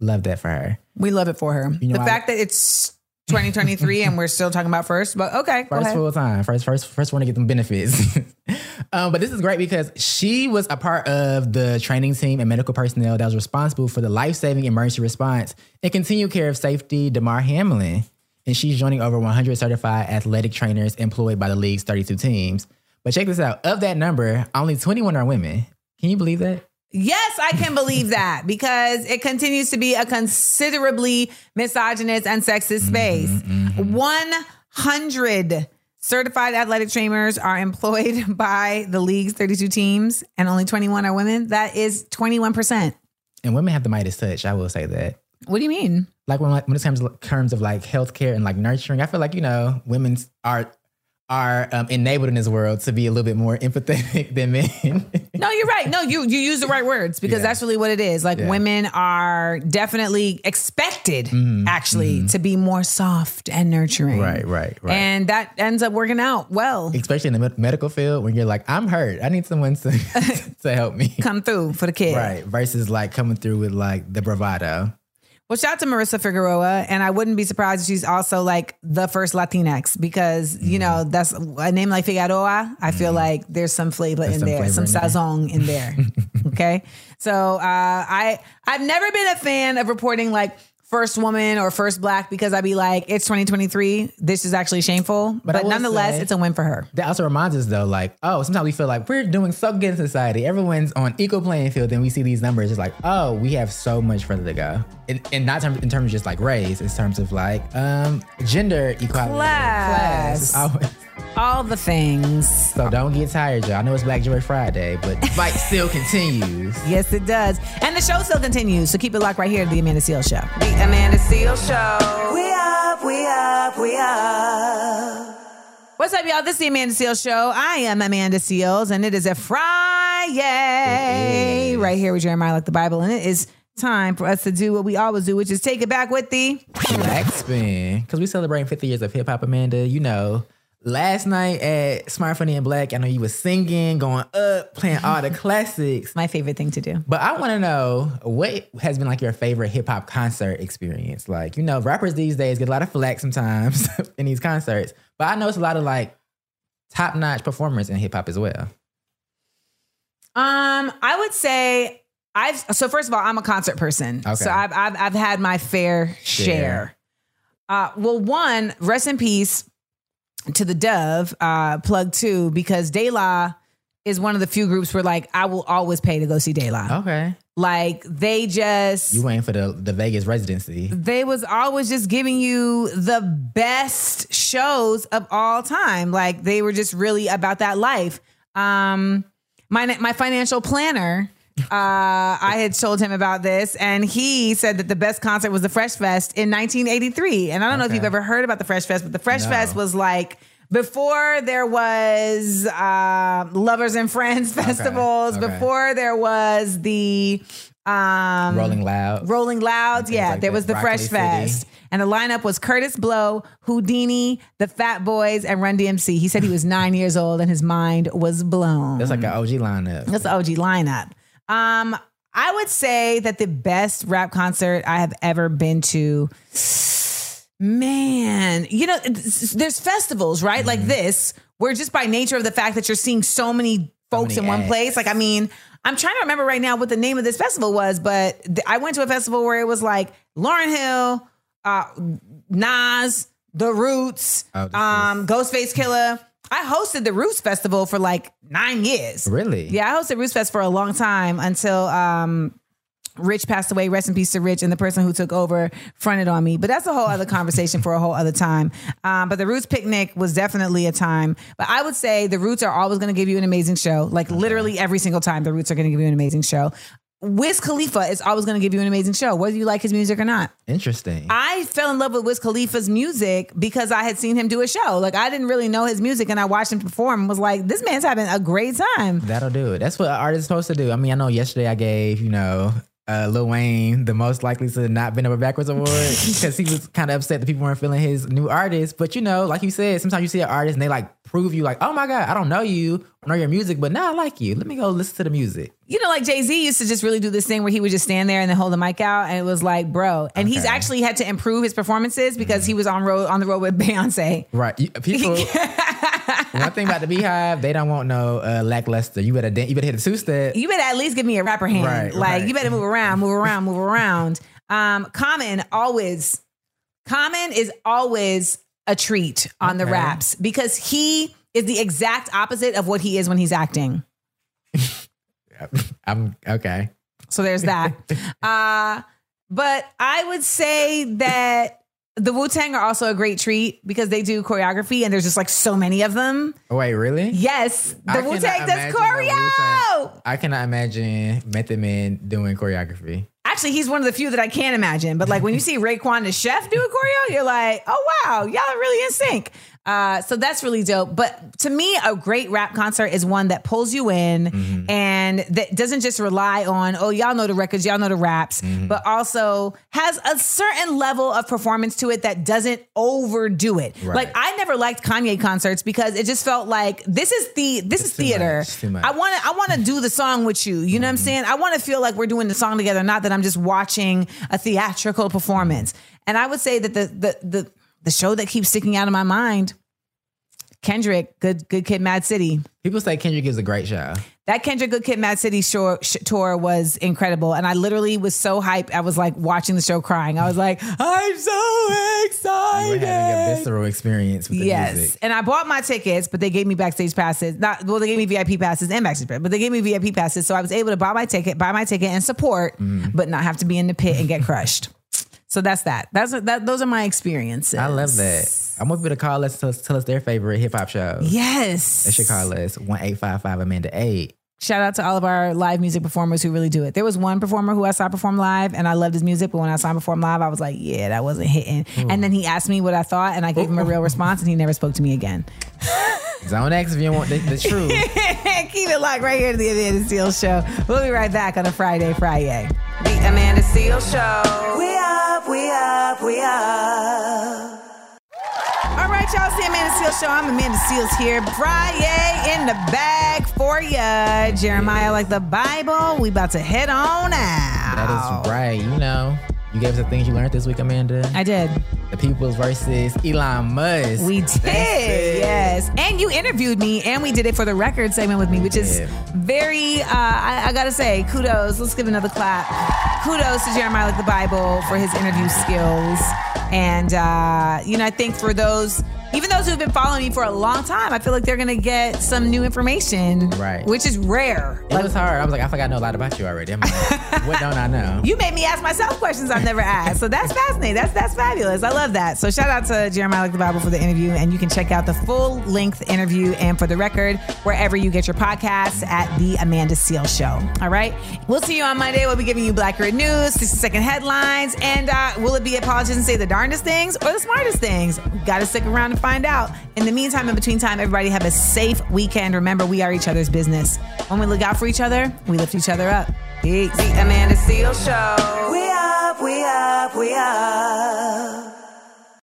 Love that for her. We love it for her. You know the why- fact that it's 2023 and we're still talking about first, but okay, First full time. First, first, first one to get them benefits. [laughs] um, but this is great because she was a part of the training team and medical personnel that was responsible for the life saving emergency response and continued care of safety, Damar Hamlin. And she's joining over 100 certified athletic trainers employed by the league's 32 teams. But check this out of that number, only 21 are women. Can you believe that? Yes, I can believe that because it continues to be a considerably misogynist and sexist mm-hmm, space. Mm-hmm. 100 certified athletic trainers are employed [laughs] by the league's 32 teams and only 21 are women. That is 21%. And women have the Midas touch. I will say that. What do you mean? Like when, when it comes to terms of like healthcare and like nurturing, I feel like you know women are are um, enabled in this world to be a little bit more [laughs] empathetic than men. No, you're right. No, you you use the right words because Yeah. that's really what it is. Like Yeah. women are definitely expected Mhm, actually to be more soft and nurturing. Right, right, right. And that ends up working out well. Especially in the med- medical field, when you're like, I'm hurt, I need someone to [laughs] to help me come through for the kid. Right. Versus like coming through with like the bravado. Well, shout out to Marissa Figueroa, and I wouldn't be surprised if she's also like the first Latinx because you know that's a name like Figueroa. I feel like there's some flavor There's in some there, flavor some in there. in there. [laughs] okay, so uh, I I've never been a fan of reporting like first woman or first black because I'd be like it's 2023. This is actually shameful, but, will nonetheless, it's a win for her. That also reminds us though, like, oh, sometimes we feel like we're doing so good in society. Everyone's on equal playing field. Then we see these numbers. It's like, oh, we have so much further to go. And, and not term, in terms of just like race, it's terms of like um gender equality. Class. Always- All the things. so don't get tired, y'all. I know it's Black Joy Friday, but the fight [laughs] still continues. Yes, it does, and the show still continues. So keep it locked right here to the Amanda Seales Show. The Amanda Seales Show. We up, we up, we up. What's up, y'all? This is the Amanda Seales Show. I am Amanda Seales, and it is a Friday right here with Jeremiah like the Bible, and it is time for us to do what we always do, which is take it back with the Black Spin. Because we celebrating 50 years of hip hop, Amanda. You know, last night at Smart Funny and Black, I know you was singing, going up, playing all the [laughs] classics. My favorite thing to do. But I want to know what has been like your favorite hip hop concert experience? Like, you know, rappers these days get a lot of flack sometimes [laughs] in these concerts, but I know it's a lot of like top notch performers in hip hop as well. Um, I would say I've so first of all, I'm a concert person. Okay. So I've I've I've had my fair share. Share. Uh well, one, rest in peace to the Dove, uh, plug too because De La is one of the few groups where like I will always pay to go see De La. Okay. Like they just You waiting for the, the Vegas residency. they was always just giving you the best shows of all time. Like they were just really about that life. Um, my my financial planner, uh, I had told him about this, and he said that the best concert was the Fresh Fest in 1983. And I don't know if Okay. you've ever heard about the Fresh Fest, but the Fresh No. Fest was like. Before there was uh, lovers and friends festivals, okay. before there was the um, Rolling Loud. Rolling Louds, yeah. like there that. was the Fresh. Fest. And the lineup was Kurtis Blow, Houdini, the Fat Boys, and Run DMC. He said he was [laughs] nine years old and his mind was blown. That's like an OG lineup. That's the OG lineup. Um, I would say that the best rap concert I have ever been to, man, you know, there's festivals, right? Mm-hmm. Like this, where just by nature of the fact that you're seeing so many folks many in one place, like, I mean, I'm trying to remember right now what the name of this festival was, but th- I went to a festival where it was like Lauryn Hill, uh, Nas, The Roots, Oh, um, Ghostface Killah. I hosted the Roots Festival for like nine years. Really? Yeah, I hosted Roots Fest for a long time until um, Rich passed away. Rest in peace to Rich and the person who took over fronted on me. But that's a whole other conversation for a whole other time. Um, but the Roots picnic was definitely a time. But I would say the Roots are always going to give you an amazing show. Like literally every single time, the Roots are going to give you an amazing show. Wiz Khalifa is always going to give you an amazing show, whether you like his music or not. Interesting. I fell in love with Wiz Khalifa's music because I had seen him do a show. Like I didn't really know his music, and I watched him perform. and Was like, this man's having a great time. That'll do it. That's what an artist is supposed to do. I mean, I know yesterday I gave, you know, uh, Lil Wayne the most likely to not bend over backwards award [laughs] because he was kind of upset that people weren't feeling his new artist. But you know, like you said, sometimes you see an artist and they like prove you like, oh my God, I don't know you, I know your music, but now I like you. Let me go listen to the music. You know, like Jay Z used to just really do this thing where he would just stand there and then hold the mic out, and it was like, bro. And he's Okay. Mm-hmm. actually had to improve his performances because he was on road on the road with [laughs] Beyonce. Right. People [laughs] one thing about the beehive, they don't want no uh, lackluster. You better dan- you better hit a two step. You better at least give me a rapper hand. Right, like right. you better move around, move around, move around. Um, Common always, Common is always a treat on the raps because he is the exact opposite of what he is when he's acting. [laughs] I'm okay. So there's that. [laughs] uh, but I would say that the Wu Tang are also a great treat because they do choreography and there's just like so many of them. Oh, wait, really? Yes, the Wu Tang does choreo. I cannot imagine Method Man doing choreography. Actually, he's one of the few that I can't imagine. But like when you see Raekwon the chef do a choreo, you're like, oh wow, y'all are really in sync. Uh, so that's really dope. But to me, a great rap concert is one that pulls you in Mm-hmm. and that doesn't just rely on, oh, y'all know the records, y'all know the raps, Mm-hmm. but also has a certain level of performance to it that doesn't overdo it. Right. Like I never liked Kanye concerts because it just felt like this is the this is theater. much, too much. I want to I want to do the song with you. You know what I'm saying? I want to feel like we're doing the song together, not that I'm just watching a theatrical performance. And I would say that the the the the show that keeps sticking out of my mind, Kendrick, good good kid, Mad City. People say Kendrick is a great show. That Kendrick Good Kid, Mad City show, sh- tour was incredible, and I literally was so hyped. I was like watching the show, crying. I was like, I'm so You excited. were having a visceral experience with the Yes, music. and I bought my tickets, but they gave me backstage passes. Not well, they gave me VIP passes and backstage passes, but they gave me VIP passes, so I was able to buy my ticket, buy my ticket, and support, Mm-hmm. but not have to be in the pit and get crushed. So that's that. That's that. Those are my experiences. I love that. I want people to call us to tell us their favorite hip hop shows. Yes, They should call us one eight five five Amanda eight. Shout out to all of our live music performers who really do it. There was one performer who I saw perform live, and I loved his music. But when I saw him perform live, I was like, "Yeah, that wasn't hitting." Hmm. And then he asked me what I thought, and I gave him a oh. real response, and he never spoke to me again. [laughs] Zone X if you want the, the [laughs] truth. Keep it locked right here to the Amanda Seales Show. We'll be right back on a Friday, Friday. The Amanda Seales Show. We up, we up, we up. All right, y'all. See Amanda Seales Show. I'm Amanda Seales here. Friday in the bag for ya. Jeremiah, like the Bible. We about to head on out. That is right. You know, you gave us the things you learned this week, Amanda. I did. The People's versus Elon Musk. We did, yes. And you interviewed me, and we did it for the record segment with me, which is very, uh, I, I gotta say, kudos. Let's give another clap. Kudos to Jeremiah like the Bible for his interview skills. And, uh, you know, I think for those, even those who've been following me for a long time, I feel like they're gonna get some new information, Right. Which is rare. It was hard. I was like, I think I know a lot about you already. I'm like, [laughs] what don't I know? You made me ask myself questions I've never asked. So that's fascinating. That's that's fabulous. I love that. So shout out to Jeremiah Like the Bible for the interview. And you can check out the full length interview and for the record, wherever you get your podcasts at the Amanda Seales Show. All right. We'll see you on Monday. We'll be giving you Black Red News, 60 second headlines, and uh, will it be a politician say the darndest things or the smartest things? Gotta stick around to find out. In the meantime, in between time, everybody have a safe weekend. Remember, we are each other's business. When we look out for each other, we lift each other up. Peace. The Amanda Seales Show. We up, we up, we up.